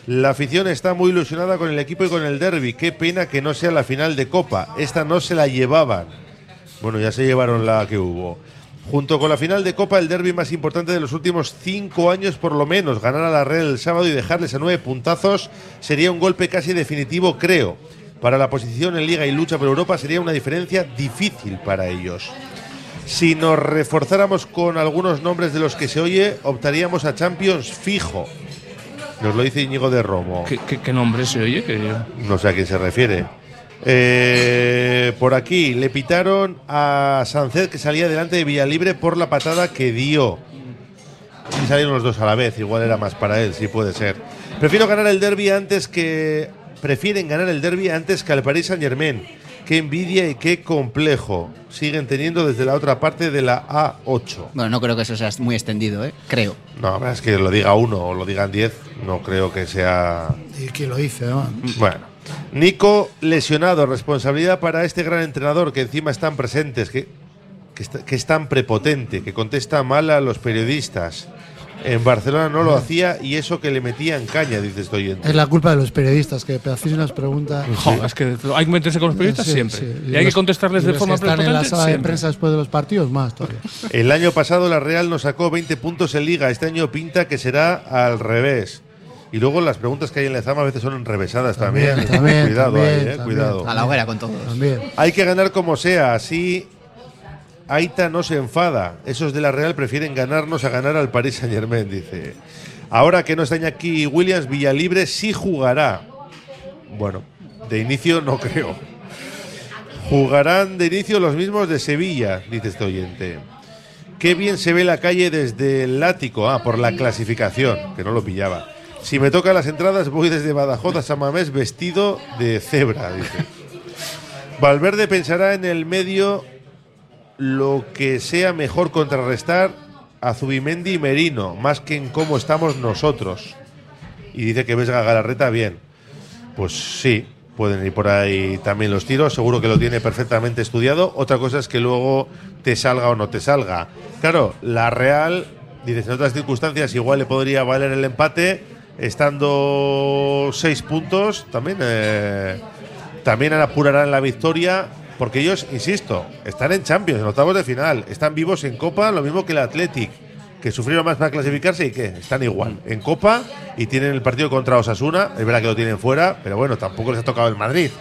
La afición está muy ilusionada con el equipo y con el derby. Qué pena que no sea la final de Copa. Esta no se la llevaban. Bueno, ya se llevaron la que hubo. Junto con la final de Copa, el derby más importante de los últimos cinco años, por lo menos. Ganar a la Real el sábado y dejarles a nueve puntazos sería un golpe casi definitivo, creo. Para la posición en Liga y lucha por Europa sería una diferencia difícil para ellos. Si nos reforzáramos con algunos nombres de los que se oye, optaríamos a Champions fijo. Nos lo dice Íñigo de Romo. ¿Qué, qué- qué nombre se oye? Que No sé a quién se refiere. Eh, por aquí le pitaron a Sanced que salía delante de Villalibre por la patada que dio. Y salieron los dos a la vez, igual era más para él, sí puede ser. Prefiero ganar el derby antes que. Prefieren ganar el derby antes que al Paris Saint Germain. Qué envidia y qué complejo. Siguen teniendo desde la otra parte de la A8. Bueno, no creo que eso sea muy extendido, ¿eh? Creo. No, es que lo diga uno o lo digan diez, no creo que sea. ¿Y quién lo dice, además? Bueno. Nico lesionado, responsabilidad para este gran entrenador que encima están presentes, que, que, está- que es tan prepotente, que contesta mal a los periodistas. En Barcelona no lo hacía y eso que le metían caña, dice este oyente. Es la culpa de los periodistas que hacéis unas preguntas. Joder, es que hay que meterse con los periodistas Sí, siempre. sí. Y hay que contestarles y de los forma que están en la sala de siempre. prensa después de los partidos, más todavía. El año pasado la Real nos sacó 20 puntos en Liga, este año pinta que será al revés. Y luego las preguntas que hay en la Zama a veces son enrevesadas también. También, también, cuidado también, ahí, eh, también. cuidado. A la hoguera con todos. También. Hay que ganar como sea, así Aita no se enfada. Esos de la Real prefieren ganarnos a ganar al Paris Saint Germain, dice. Ahora que no está aquí Williams, Villalibre sí jugará. Bueno, de inicio no creo. Jugarán de inicio los mismos de Sevilla, dice este oyente. Qué bien se ve la calle desde el ático. Ah, por la clasificación, que no lo pillaba. Si me tocan las entradas, voy desde Badajoz a San Mamés vestido de cebra, dice. Valverde pensará en el medio lo que sea mejor contrarrestar a Zubimendi y Merino, más que en cómo estamos nosotros. Y dice que ves a bien. Pues sí, pueden ir por ahí también los tiros. Seguro que lo tiene perfectamente estudiado. Otra cosa es que luego te salga o no te salga. Claro, la Real, dices, en otras circunstancias igual le podría valer el empate, estando seis puntos, también, eh, también apurarán la victoria. Porque ellos, insisto, están en Champions, en octavos de final, están vivos en Copa, lo mismo que el Athletic, que sufrieron más para clasificarse y que están igual en Copa y tienen el partido contra Osasuna, es verdad que lo tienen fuera, pero bueno, tampoco les ha tocado el Madrid.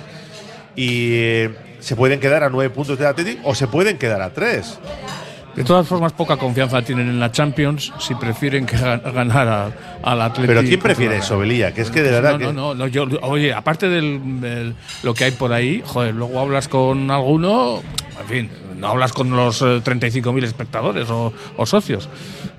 Y eh, se pueden quedar a nueve puntos del Athletic o se pueden quedar a tres. De todas formas, poca confianza tienen en la Champions si prefieren que gan- ganar al Atlético. Pero ¿quién prefiere eso, Belilla? Que es que de verdad no, que- no, no, no, yo, oye, aparte del- lo que hay por ahí, joder, luego hablas con alguno, en fin, no hablas con los eh, 35.000 espectadores o, o socios,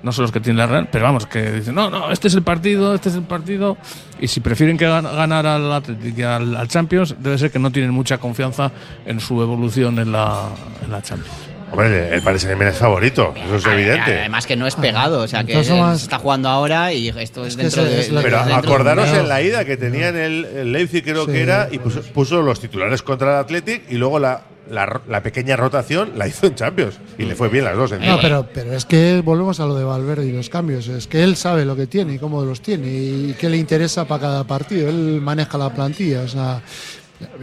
no son los que tienen la Real, pero vamos, que dicen, no, no, este es el partido, este es el partido, y si prefieren que gan- ganar al al, al Champions, debe ser que no tienen mucha confianza en su evolución en la, en la Champions. Hombre, el Paris Saint-Germain es favorito, eso es evidente. Además que no es pegado, o sea que Entonces, se está jugando ahora y esto es, que dentro ese de. es lo Pero que- dentro acordaros de- en la ida que tenían el, el Leipzig, creo Sí. que era, y puso, puso los titulares contra el Athletic y luego la, la, la pequeña rotación la hizo en Champions. Y le fue bien las dos. No, pero, pero es que volvemos a lo de Valverde y los cambios. Es que él sabe lo que tiene y cómo los tiene y qué le interesa para cada partido. Él maneja la plantilla. O sea,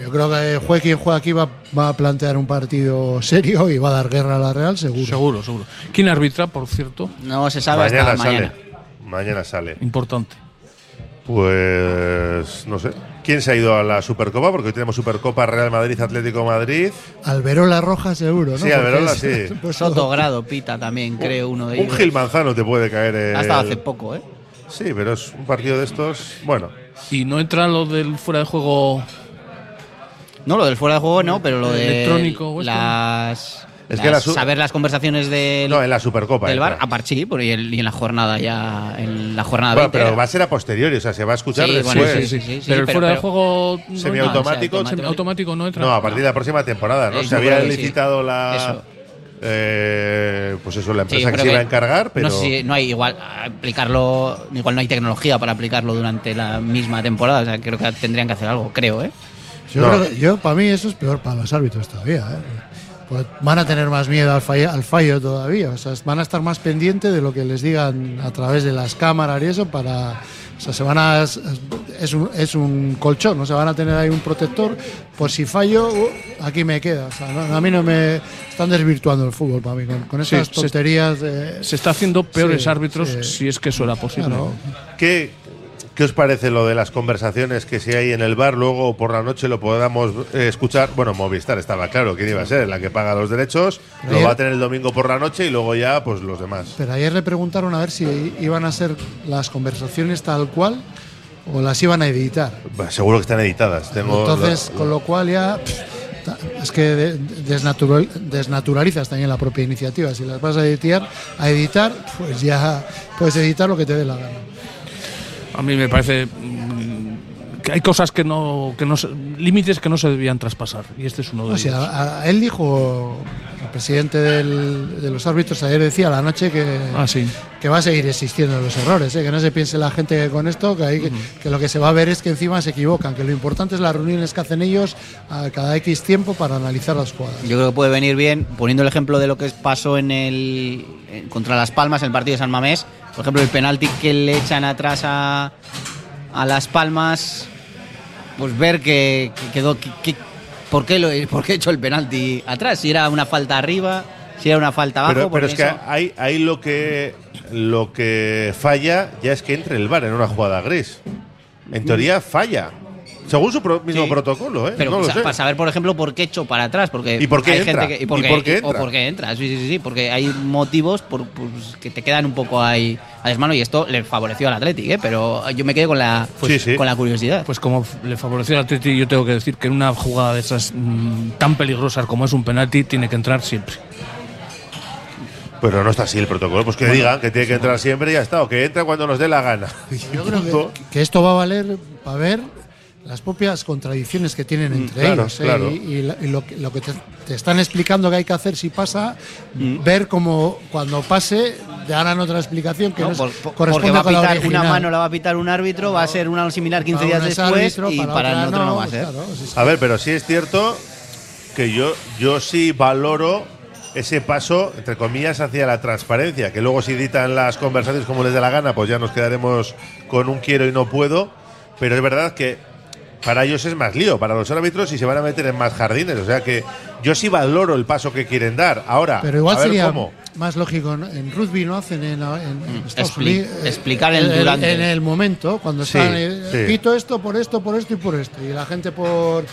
yo creo que juegue quien juegue aquí va, va a plantear un partido serio y va a dar guerra a la Real, seguro. Seguro, seguro. ¿Quién arbitra, por cierto? No se sabe mañana hasta sale. mañana. Mañana sale. Importante. Pues no sé. ¿Quién se ha ido a la Supercopa? Porque hoy tenemos Supercopa Real Madrid, Atlético Madrid. Alberola Roja, seguro, ¿no? Sí, Alberola, sí. pues Soto Grado, Pita también, creo, uno de Un ellos. Gil Manzano te puede caer. Ha el- estado hace poco, ¿eh? Sí, pero es un partido de estos. Bueno. ¿Y no entra lo del fuera de juego No, lo del fuera de juego no, pero lo de Electrónico esto. las, Es que las- la su- saber las conversaciones del, No, en la Supercopa. del bar, entra. a par- sí, por- y, en la jornada ya, en la jornada Bueno, 20 pero era. va a ser a posteriori, o sea, se va a escuchar Sí, después. bueno, sí, sí, sí, sí, pero el pero- fuera de juego no Semiautomático. entra. Semiautomático no entra. No, a partir de la próxima temporada, ¿no? Eh, se había licitado la. Eso. eh, pues eso, la empresa que se iba a encargar, pero. No, sé si- no hay igual aplicarlo, igual no hay tecnología para aplicarlo durante la misma temporada, o sea, creo que tendrían que hacer algo, creo, ¿eh? Yo, No. creo que- yo, para mí, eso es peor para los árbitros todavía. ¿eh? Pues van a tener más miedo al fallo, al fallo todavía. O sea, van a estar más pendientes de lo que les digan a través de las cámaras y eso para. O sea, se van a. Es un, es un colchón, ¿no? Se van a tener ahí un protector. Por si fallo, uh, aquí me queda. O sea, no- a mí no me. Están desvirtuando el fútbol para mí. Con, con Sí, esas se- tonterías de. Se está haciendo peores Sí, árbitros sí. si es que eso era posible. Claro. ¿Qué, ¿Qué os parece lo de las conversaciones que si hay en el bar, luego por la noche lo podamos eh, escuchar? Bueno, Movistar estaba claro quién iba a ser, la que paga los derechos, lo va a tener el domingo por la noche y luego ya, pues los demás. Pero ayer le preguntaron a ver si iban a ser las conversaciones tal cual o las iban a editar. Bah, Seguro que están editadas. Tengo Entonces, con lo cual ya pff, es que de- desnatural- desnaturalizas también la propia iniciativa. Si las vas a editar, a editar, pues ya puedes editar lo que te dé la gana. A mí me parece que hay cosas que no, que no se- límites que no se debían traspasar y este es uno de O sea, ellos. a, a él dijo el presidente del- de los árbitros ayer decía a la noche que, Ah, sí. que va a seguir existiendo los errores, ¿eh? que no se piense la gente que con esto, que, hay, que lo que se va a ver es que encima se equivocan, que lo importante es las reuniones que hacen ellos a cada X tiempo para analizar las jugadas. Yo creo que puede venir bien, poniendo el ejemplo de lo que pasó en el en- contra Las Palmas en el partido de San Mamés, por ejemplo, el penalti que le echan atrás a, a Las Palmas, pues ver que, que quedó, que, que- ¿por, qué lo, ¿por qué he hecho el penalti atrás? Si era una falta arriba, si era una falta abajo. Pero, pero es que ahí, ahí lo que lo que falla ya es que entre el bar en una jugada gris. En teoría falla. Según su pro- mismo Sí. protocolo, ¿eh? Pero no lo sa- sé. para saber, por ejemplo, por qué echó para atrás. Porque ¿Y por qué hay entra? gente que. ¿Y por qué- por qué O entra? por qué entra, sí, sí, sí, sí, Porque hay motivos por, pues, que te quedan un poco ahí a desmano y esto le favoreció al Athletic, ¿eh? Pero yo me quedé con la, con la curiosidad. Pues como le favoreció al Atleti, yo tengo que decir que en una jugada de esas mm, tan peligrosas como es un penalti, tiene que entrar siempre. Pero no está así el protocolo. Pues que digan que tiene que entrar siempre y ya está. O que entra cuando nos dé la gana. Yo creo que, que esto va a valer para ver las propias contradicciones que tienen entre claro, ellos. ¿eh? claro. Y, y la- y lo, que- lo que te, te están explicando que hay que hacer si pasa, ver cómo cuando pase darán otra explicación que no, No, es- por- por- corresponde porque va a con la pitar una mano la va a pitar un árbitro, va a ser una similar 15 Para días después árbitro, y para para otra el otro no, va a ser. claro, sí, sí. A ver, pero sí es cierto que yo, yo sí valoro ese paso, entre comillas, hacia la transparencia, que luego si editan las conversaciones como les dé la gana, pues ya nos quedaremos con un quiero y no puedo, pero es verdad que para ellos es más lío, para los árbitros y se van a meter en más jardines, o sea que yo sí valoro el paso que quieren dar. Ahora, Pero igual a ver sería cómo. más lógico, ¿no? en rugby no hacen en, en Estados expli- Unidos. eh, explicar el en durante. En el momento, cuando Sí, están. eh, sí. Pito esto por esto, por esto y por esto. Y la gente por.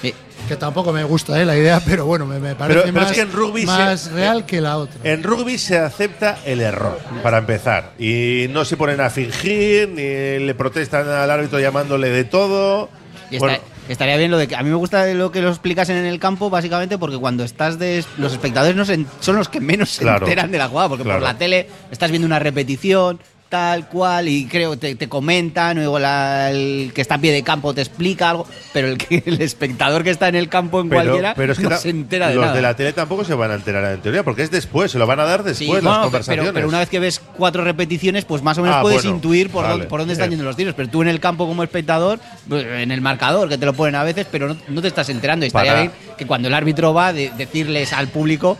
Que tampoco me gusta eh, la idea, pero bueno, me, me parece Pero- pero más, es que en rugby se- más real que la otra. En rugby se acepta el error, para empezar. Y no se ponen a fingir, ni le protestan al árbitro llamándole de todo. Y está- estaría bien lo de que a mí me gusta lo que lo explicasen en el campo básicamente porque cuando estás de los espectadores no se- son los que menos se Claro. enteran de la jugada porque Claro. por la tele estás viendo una repetición tal cual y creo te, te comentan o la- el que está a pie de campo te explica algo pero el que el espectador que está en el campo en pero, cualquiera pero es que no se entera de los nada de la tele tampoco se van a enterar en teoría, porque es después, se lo van a dar después Sí, las bueno, pero, conversaciones. pero una vez que ves cuatro repeticiones, pues más o menos Ah, puedes bueno, intuir por, vale, dónde, por dónde están yendo los tiros. Pero tú en el campo como espectador, pues, en el marcador, que te lo ponen a veces, pero no, no te estás enterando. Y estaría Para- bien que cuando el árbitro va, de- decirles al público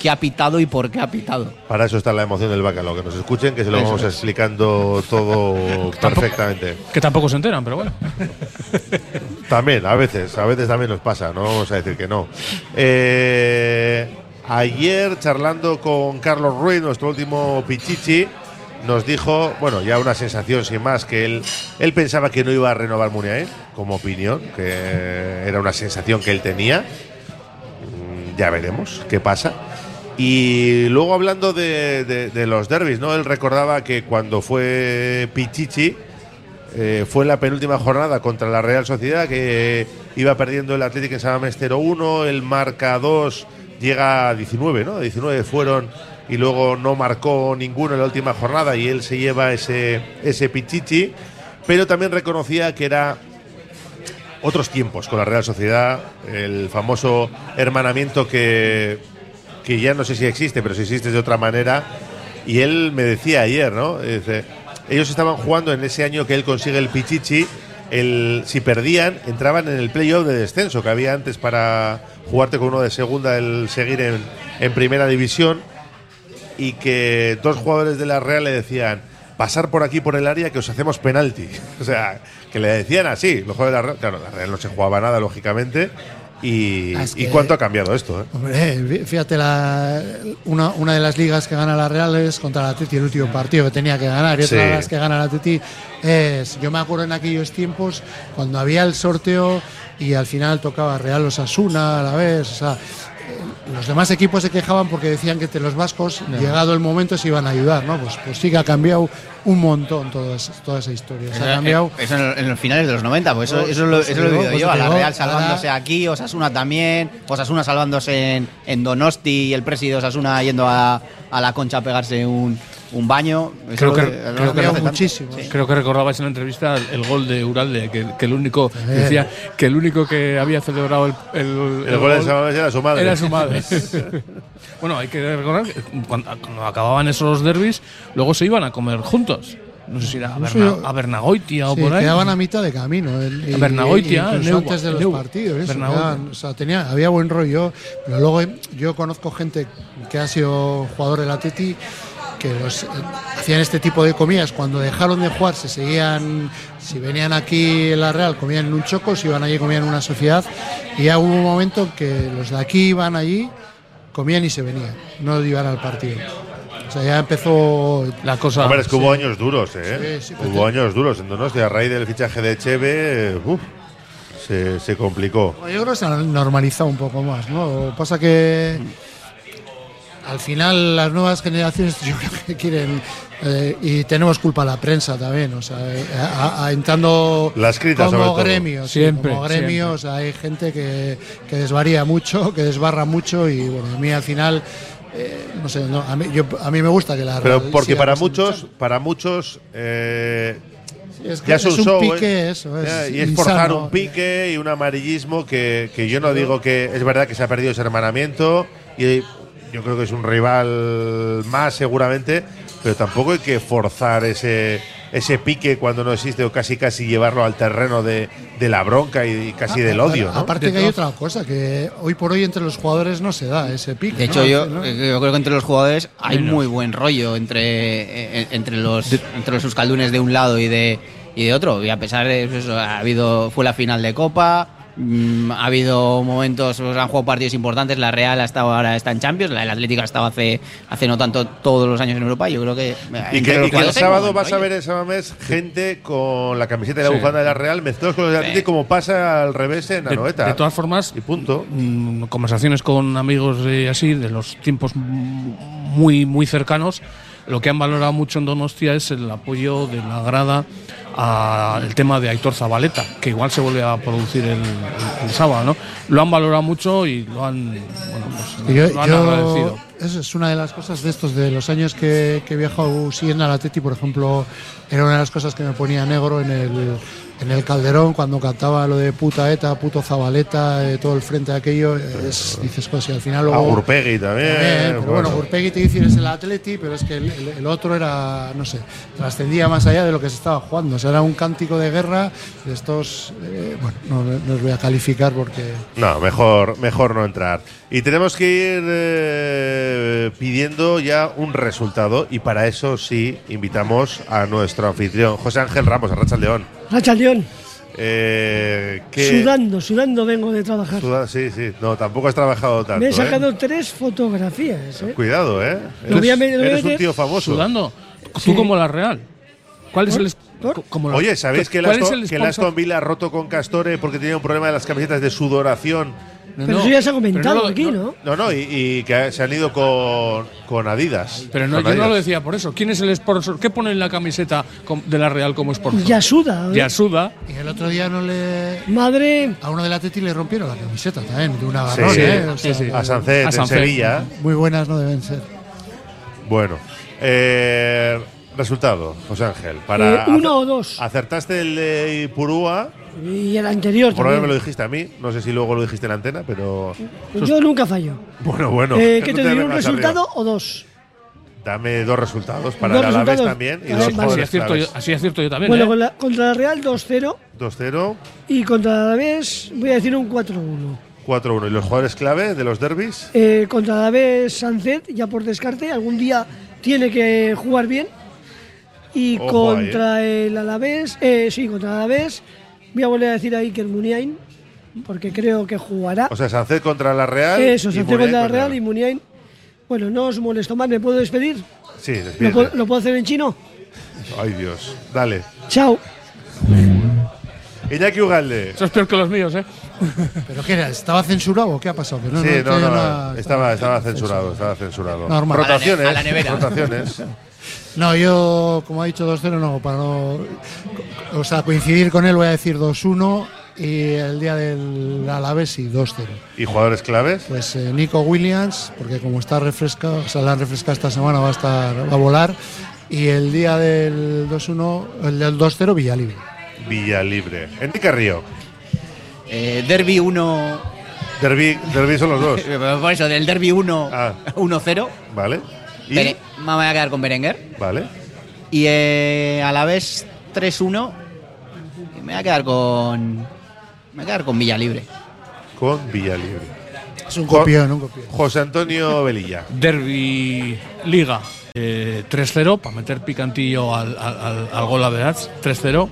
qué ha pitado y por qué ha pitado. Para eso está la emoción del bacalao, que nos escuchen, que se lo Eso vamos es. explicando todo perfectamente. Que tampoco se enteran, pero bueno. También, a veces, a veces también nos pasa, no vamos a decir que no. Eh, ayer, charlando con Carlos Ruiz, nuestro último Pichichi, nos dijo, bueno, ya una sensación sin más, que él, él pensaba que no iba a renovar Muniain, como opinión, que era una sensación que él tenía. Mm, Ya veremos qué pasa. Y luego hablando de, los derbis, ¿no? Él recordaba que cuando fue Pichichi, eh, fue la penúltima jornada contra la Real Sociedad, que iba perdiendo el Atlético en San Mamés 0-1, el marca 2, llega a 19, ¿no? 19 fueron y luego no marcó ninguno en la última jornada y él se lleva ese, ese Pichichi, pero también reconocía que era otros tiempos con la Real Sociedad, el famoso hermanamiento que, que ya no sé si existe, pero si existe de otra manera. Y él me decía ayer, ¿no? Dice, ellos estaban jugando en ese año que él consigue el Pichichi. El, si perdían, entraban en el playoff de descenso que había antes para jugarte con uno de segunda, el seguir en, en primera división. Y que dos jugadores de la Real le decían: pasar por aquí por el área que os hacemos penalti. O sea, que le decían así. Los jugadores de la Real, claro, la Real no se jugaba nada, lógicamente. Y, Ah, y cuánto ha cambiado esto, ¿eh? Hombre, fíjate, la, una, una de las ligas que gana la Real es contra la Atleti, el último partido que tenía que ganar. Y otra Sí. de las que gana la Atleti es, yo me acuerdo en aquellos tiempos, cuando había el sorteo y al final tocaba Real Osasuna a la vez. O sea, eh, los demás equipos se quejaban porque decían que te- los vascos, llegado el momento, se iban a ayudar. ¿no? Pues, pues sí que ha cambiado un montón toda esa, toda esa historia. Se ha cambiado. Eso en, en los finales de los 90, pues eso, Pues, eso, lo, pues eso lo he digo, vivido pues yo. A la Real salvándose ahora- aquí, Osasuna también, Osasuna salvándose en, en Donosti y el presi de Osasuna yendo a, a la concha a pegarse un, un baño. Eso Creo que, de- creo, que, tanto. creo que recordabais en la entrevista el, el gol de Uralde, que, que el único Eh. decía que el único que había celebrado el, el, El gol de San Mamés era su madre. Era su madre. bueno, hay que recordar que cuando, cuando acababan esos derbis, luego se iban a comer juntos. No sé si era a, Berna- a Bernagoitia o por ahí. quedaban a mitad de camino. el- y- y Neu- antes de los Neu- partidos. eso, Bernaghoitia. quedaban- o sea, tenía, había buen rollo. Pero luego yo conozco gente que ha sido jugador del Atleti que los, eh, hacían este tipo de comidas. Cuando dejaron de jugar, se seguían. Si venían aquí en la Real, comían en un choco. Si iban allí, comían en una sociedad. Y ya hubo un momento que los de aquí iban allí, comían y se venían. No iban al partido. O sea, ya empezó la cosa. Hombre, es que hubo años duros, ¿eh? Sí, sí, pero hubo años duros en Donostia. A raíz del fichaje de Cheve, eh, uf, se, se complicó. Yo creo que se ha normalizado un poco más, ¿no? Lo que pasa que al final las nuevas generaciones yo creo que quieren eh, y tenemos culpa la prensa también, o sea, eh, a- a- entrando La escrita, sobre como todo. gremio, sí, Siempre, como gremio, o sea, hay gente que, que desvaría mucho, que desbarra mucho y bueno, a mí al final eh, no sé, no, a, mí, yo- a mí me gusta que la Pero porque para muchos, para muchos, eh, es que ya es un, show, pique, ¿eh? eso, es y es forzar un pique y un amarillismo que, que yo no digo que es verdad que se ha perdido ese hermanamiento y yo creo que es un rival más seguramente, pero tampoco hay que forzar ese, ese pique cuando no existe o casi casi llevarlo al terreno de, de la bronca y, casi del odio. ¿no? Aparte que hay otra cosa, que hoy por hoy entre los jugadores no se da ese pique. De hecho, ¿no? yo, ¿no? yo creo que entre los jugadores hay Menos. muy buen rollo entre, eh, entre los entre los euskaldunes de un lado y de y de otro. Y a pesar de eso, ha habido fue la final de Copa. Mm, ha habido momentos, pues, han jugado partidos importantes. La Real ha estado ahora está en Champions. La, el Atlético ha estado hace, hace no tanto todos los años en Europa. Yo creo que. eh, Y que, y que el hay sábado buen vas a rollo. ver ese mes gente con la camiseta y la Sí. bufanda de la Real mezclados con los de Atlético como pasa al revés en De, Anoeta. de todas formas, y punto. mm, conversaciones con amigos eh, así, de los tiempos muy, muy cercanos, lo que han valorado mucho en Donostia es el apoyo de la grada al tema de Aitor Zabaleta, que igual se vuelve a producir el, el- el sábado, ¿no? Lo han valorado mucho y lo han, bueno, pues, Y yo- lo han yo- agradecido. eso es una de las cosas de estos, de los años que, que he viajado siguiendo al Atleti, por ejemplo, era una de las cosas que me ponía negro en el, en el Calderón cuando cantaba lo de puta ETA, puto Zabaleta, eh, todo el frente de aquello, es- dices cosas y al final A luego... Urpegui también. Pero bueno, bueno. Urpegui te dice es el Atleti, pero es que el, el- el otro era, no sé, trascendía más allá de lo que se estaba jugando. O sea, era un cántico de guerra de estos, eh, bueno, no, no os voy a calificar porque... No, mejor, mejor no entrar. Y tenemos que ir eh, pidiendo ya un resultado y para eso sí invitamos a nuestro anfitrión, José Ángel Ramos, a Racha León. Racha León, Eh, que- sudando, sudando vengo de trabajar. Suda- sí, sí. No, tampoco has trabajado tanto. Me he ¿eh? sacado tres fotografías. ¿eh? Cuidado, ¿eh? Eres, me- lo voy a eres un tío famoso. Sudando. Sí. Tú como la Real. ¿Cuál es el como la- Oye, ¿sabéis que el, ¿Cuál es Aston, el que el? Aston Villa ha roto con Castore porque tenía un problema de las camisetas de sudoración? No, Pero no, eso ya se ha comentado no aquí, no- ¿no? No, y, y que se han ido con, con Adidas. Pero no, Con yo no lo decía por eso. ¿Quién es el sponsor? ¿Qué pone en la camiseta de la Real como sponsor? Ya suda. ¿eh? Yasuda. Y el otro día no le... Madre, A uno del Atleti le rompieron la camiseta también, de una Sí, agarrón, sí, ¿eh? O sí, sea, sí. A Sancet, en. Sevilla. Muy buenas no deben ser. Bueno, eh, resultado, José Ángel. Para Eh, uno o dos. Acertaste el de Ipurúa. Y el anterior Por lo menos me lo también. dijiste a mí. No sé si luego lo dijiste en la antena, pero. Yo nunca fallo. Bueno, bueno. Eh, ¿Qué te digo? ¿Un vengas resultado arriba. o dos? Dame dos resultados para Dos el Alavés también y Ah, dos vale. Así jugadores acierto, yo, así acierto yo también. Bueno, ¿eh? con la- contra la Real 2-0 2-0, y contra la Alavés voy a decir un 4-1. 4-1. ¿Y los jugadores clave de los derbis? Eh, contra la Alavés Sancet, ya por descarte, algún día tiene que jugar bien. Y Ojo ahí, contra el Alavés, eh, sí, contra el Alavés, voy a volver a decir a Iker Muniain, porque creo que jugará. O sea, Sancet contra la Real. Eso, Sancet contra la Real y Muniain. Bueno, no os molesto más, ¿me puedo despedir? Sí, ¿Lo despídete. puedo, lo puedo hacer en chino? Ay, Dios. Dale. Chao. Iñaki Ugalde. Eso es peor que los míos, ¿eh? ¿Pero qué era? ¿Estaba censurado o qué ha pasado? No, sí, no no, no, estaba, estaba censurado, estaba censurado. Normal. Rotaciones. A la ne- a la nevera. Rotaciones. No, yo, como ha dicho 2-0, no, para no. O sea, coincidir con él, voy a decir 2-1 y el día del Alavés sí, 2-0. ¿Y jugadores claves? Pues eh, Nico Williams, porque como está refrescado, o sea, la han refrescado esta semana, va a estar va a volar. Y el día del 2-1, el del 2-0, Villalibre. Villalibre. Enrique Río. Eh, derby 1. Derby, derby son los dos. Por eso, del Derby 1 Ah. 1-0. Vale. Y, Me voy a quedar con Berenguer. vale. Y eh, a la vez 3-1. Y me voy a quedar con. Me voy a quedar con Villalibre. Con Villalibre. Es un copión, un copión. José Antonio Velilla. Derby Liga eh, 3-0 para meter picantillo al, al, al, gol a Beraz. 3-0.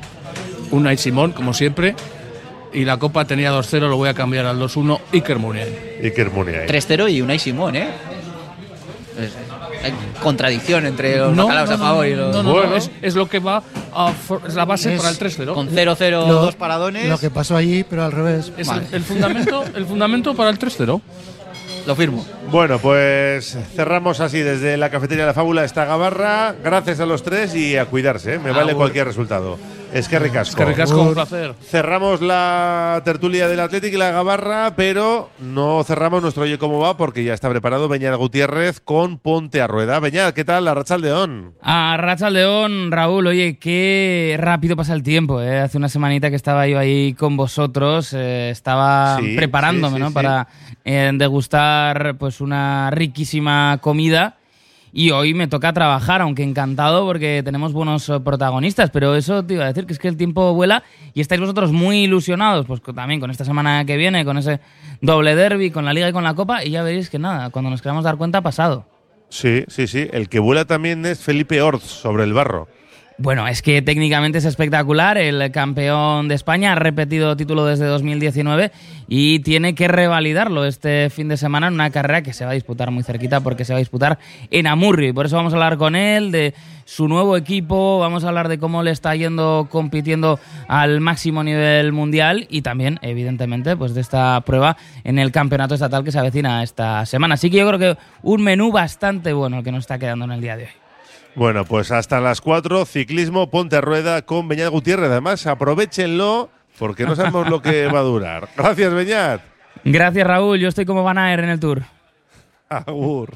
Unai Simón, como siempre. Y la Copa tenía 2-0, lo voy a cambiar al 2-1. Iker Muniain. Iker Muniain. 3-0 y Unai Simón, ¿eh? Hay contradicción entre los bacalaos a favor y los. no, no, Bueno. no, es, es lo que va a for- es la base Es- para el 3-0. Con 0-0, Lo- dos paradones. Lo que pasó allí, pero al revés. Es Vale. el, el fundamento, el fundamento para el 3-0. Lo firmo. Bueno, pues cerramos así desde la cafetería de la fábula esta gabarra. Gracias a los tres y a cuidarse, ¿eh? me vale Agur. cualquier resultado. Es que ricasco. Que ricasco, un placer. Cerramos la tertulia del Atlético y la Gabarra, pero no cerramos nuestro Oye Cómo Va porque ya está preparado Beñat Gutiérrez con Ponte a Rueda. Beñat, ¿qué tal? La Racha al León. A Racha León, Raúl, oye, qué rápido pasa el tiempo. ¿eh? Hace una semanita que estaba yo ahí con vosotros, eh, estaba Sí, preparándome sí, sí, ¿no? para eh, degustar pues una riquísima comida y hoy me toca trabajar, aunque encantado porque tenemos buenos eh, protagonistas, pero eso te iba a decir que es que el tiempo vuela y estáis vosotros muy ilusionados, pues también con esta semana que viene, con ese doble derby, con la liga y con la copa, y ya veréis que nada, cuando nos queramos dar cuenta ha pasado. Sí, sí, sí. El que vuela también es Felipe Orz sobre el barro. Bueno, es que técnicamente es espectacular. El campeón de España ha repetido título desde 2019 y tiene que revalidarlo este fin de semana en una carrera que se va a disputar muy cerquita porque se va a disputar en Amurrio. Y por eso vamos a hablar con él de su nuevo equipo, vamos a hablar de cómo le está yendo compitiendo al máximo nivel mundial y también, evidentemente, pues de esta prueba en el campeonato estatal que se avecina esta semana. Así que yo creo que un menú bastante bueno el que nos está quedando en el día de hoy. Bueno, pues hasta las 4, ciclismo, ponte a rueda con Beñat Gutiérrez. Además, aprovechenlo porque no sabemos lo que va a durar. Gracias, Beñat. Gracias, Raúl. Yo estoy como Van Aer en el Tour. Agur.